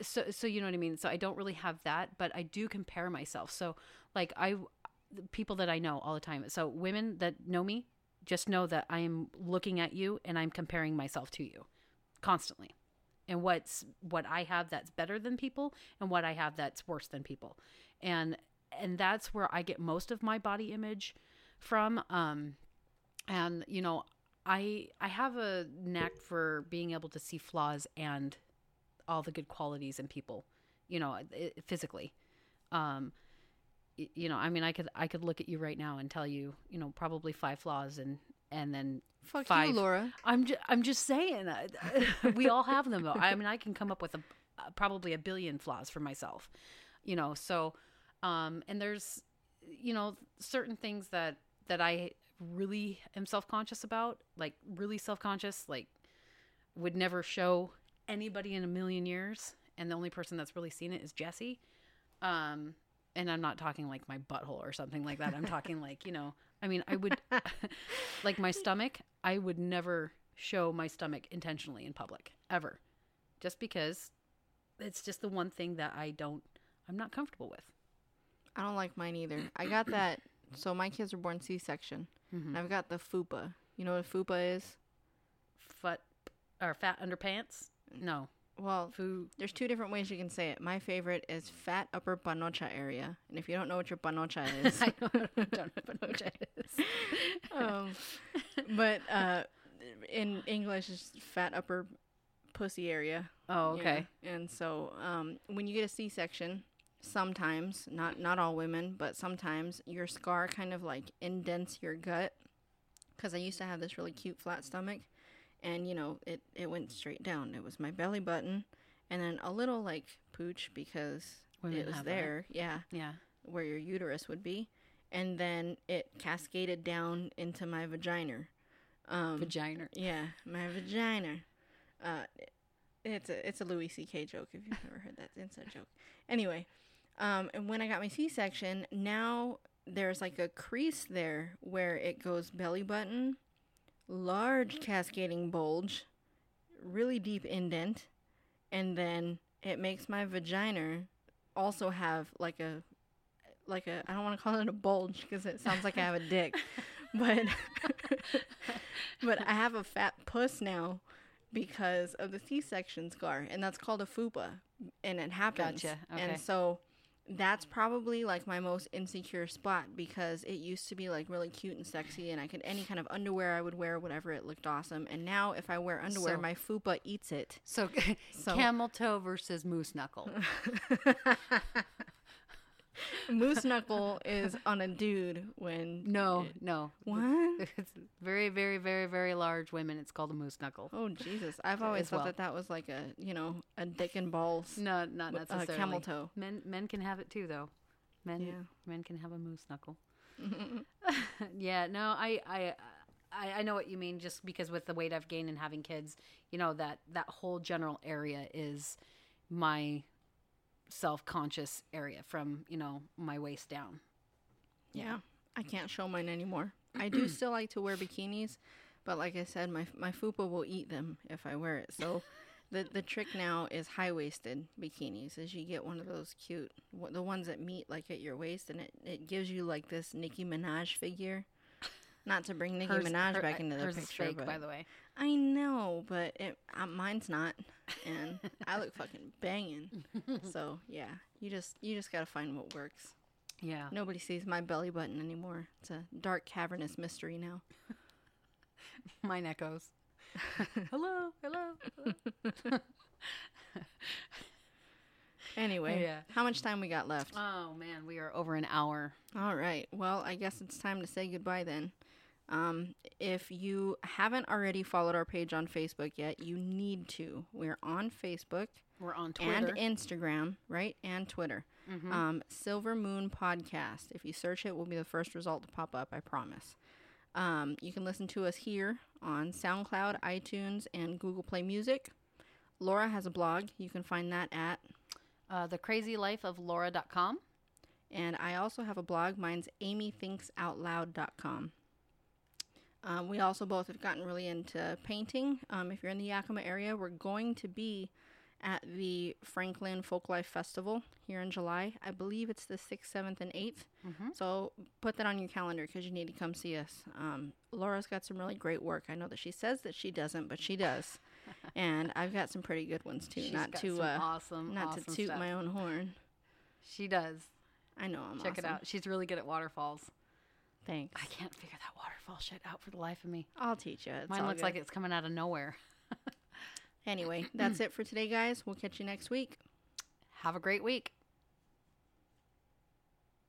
so, so you know what I mean? So I don't really have that, but I do compare myself. So like I, people that I know all the time. So women that know me just know that I am looking at you and I'm comparing myself to you constantly. And what's what I have that's better than people and what I have that's worse than people. And and that's where I get most of my body image from um and you know I I have a knack for being able to see flaws and all the good qualities in people, you know, physically. Um you know, I mean I could I could look at you right now and tell you, you know, probably five flaws and and then
Fuck
Five.
you, Laura.
I'm just, I'm just saying. uh, <laughs> we all have them though. I mean, I can come up with a uh, probably a billion flaws for myself, you know. So, um, and there's, you know, certain things that that I really am self conscious about, like really self conscious, like would never show anybody in a million years, and the only person that's really seen it is Jesse. Um, and I'm not talking like my butthole or something like that. I'm talking like you know. I mean, I would <laughs> like my stomach. I would never show my stomach intentionally in public ever, just because it's just the one thing that I don't. I'm not comfortable with.
I don't like mine either. I got <clears throat> that. So my kids were born C-section.
Mhm.
And I've got the fupa. You know what a fupa is?
Foot or fat underpants? No,
Well,
foo.
there's two different ways you can say it. My favorite is fat upper panocha area. And if you don't know what your panocha <laughs> is,
I don't, don't know what OJ <laughs> is.
um, but uh, in English, it's fat upper pussy area.
Oh, okay.
Yeah. And so um, when you get a C-section, sometimes not not all women, but sometimes your scar kind of like indents your gut. Because I used to have this really cute flat stomach, and you know it it went straight down. It was my belly button, and then a little like pooch because
Women
it was
have that.
there. Yeah,
Yeah.
where your uterus would be, and then it cascaded down into my vagina. Um,
Vagina.
yeah, my vagina. Uh, it's a it's a Louis C.K. joke if you've never heard that inside joke. Anyway, um, and when I got my C-section, now there's like a crease there where it goes belly button, large cascading bulge, really deep indent, and then it makes my vagina also have like a like a I don't want to call it a bulge because it sounds like I have a dick, <laughs> but <laughs> but I have a fat puss now because of the C-section scar, and that's called a fupa, and it happens.
Gotcha, okay.
And so that's probably like my most insecure spot because it used to be like really cute and sexy, and I could any kind of underwear I would wear, whatever, it looked awesome. And now if I wear underwear,
So-
my fupa eats it.
So, <laughs>
So-
camel toe versus moose knuckle. <laughs>
Moose knuckle is on a dude when
No, no.
What? <laughs>
It's very, very, very, very large women. It's called a moose knuckle.
Oh Jesus! I've always thought
well.
that that was like a you know a dick and balls.
No, not
uh,
necessarily.
camel toe.
Men, men can have it too, though. Men,
Yeah.
men can have a moose knuckle. <laughs> yeah, no, I, I, I, I know what you mean. Just because with the weight I've gained and having kids, you know that that whole general area is my self-conscious area from you know my waist down.
Yeah, I can't show mine anymore. I do <clears throat> still like to wear bikinis, but like I said, my my fupa will eat them if I wear it. So. <laughs> The, the trick now is high waisted bikinis. Is you get one of those cute, the ones that meet like at your waist, and it, it gives you like this Nicki Minaj figure. Not to bring Nicki
Hers-
Minaj
her-
back into the picture,
fake,
but
by the way.
I know, but it, uh, mine's not, and I look fucking banging. <laughs> So yeah, you just you just gotta find what works.
Yeah.
Nobody sees my belly button anymore. It's a dark cavernous mystery now. <laughs>
Mine echoes. <laughs> hello, hello.
Anyway,
Yeah.
how much time we got left?
Oh man, we are over an hour.
All right. Well, I guess it's time to say goodbye then. Um, if you haven't already followed our page on Facebook yet, you need to. We're on Facebook
We're on Twitter.
and Instagram, right? And Twitter.
Mhm.
Um, Silver Moon Podcast. If you search it, will be the first result to pop up. I promise. Um, you can listen to us here on SoundCloud, iTunes, and Google Play Music. Laura has a blog. You can find that at
Uh, the crazy life of Laura.com.
And I also have a blog. Mine's amythinksoutloud.com. Um, we also both have gotten really into painting. Um, if you're in the Yakima area, we're going to be at the Franklin Folklife Festival here in July. I believe it's the 6th, 7th, and 8th.
Mhm.
So put that on your calendar because you need to come see us. Um, Laura's got some really great work. I know that she says that she doesn't, but she does. <laughs> and I've got some pretty good ones too.
She's
not to uh,
awesome,
not
awesome
to toot
stuff.
my own horn.
She does.
I know I'm
Check it out. She's really good at waterfalls.
Thanks.
I can't figure that waterfall shit out for the life of me.
I'll teach you.
Mine looks
good.
like it's coming out of nowhere. <laughs>
Anyway, that's it for today, guys. We'll catch you next week.
Have a great week.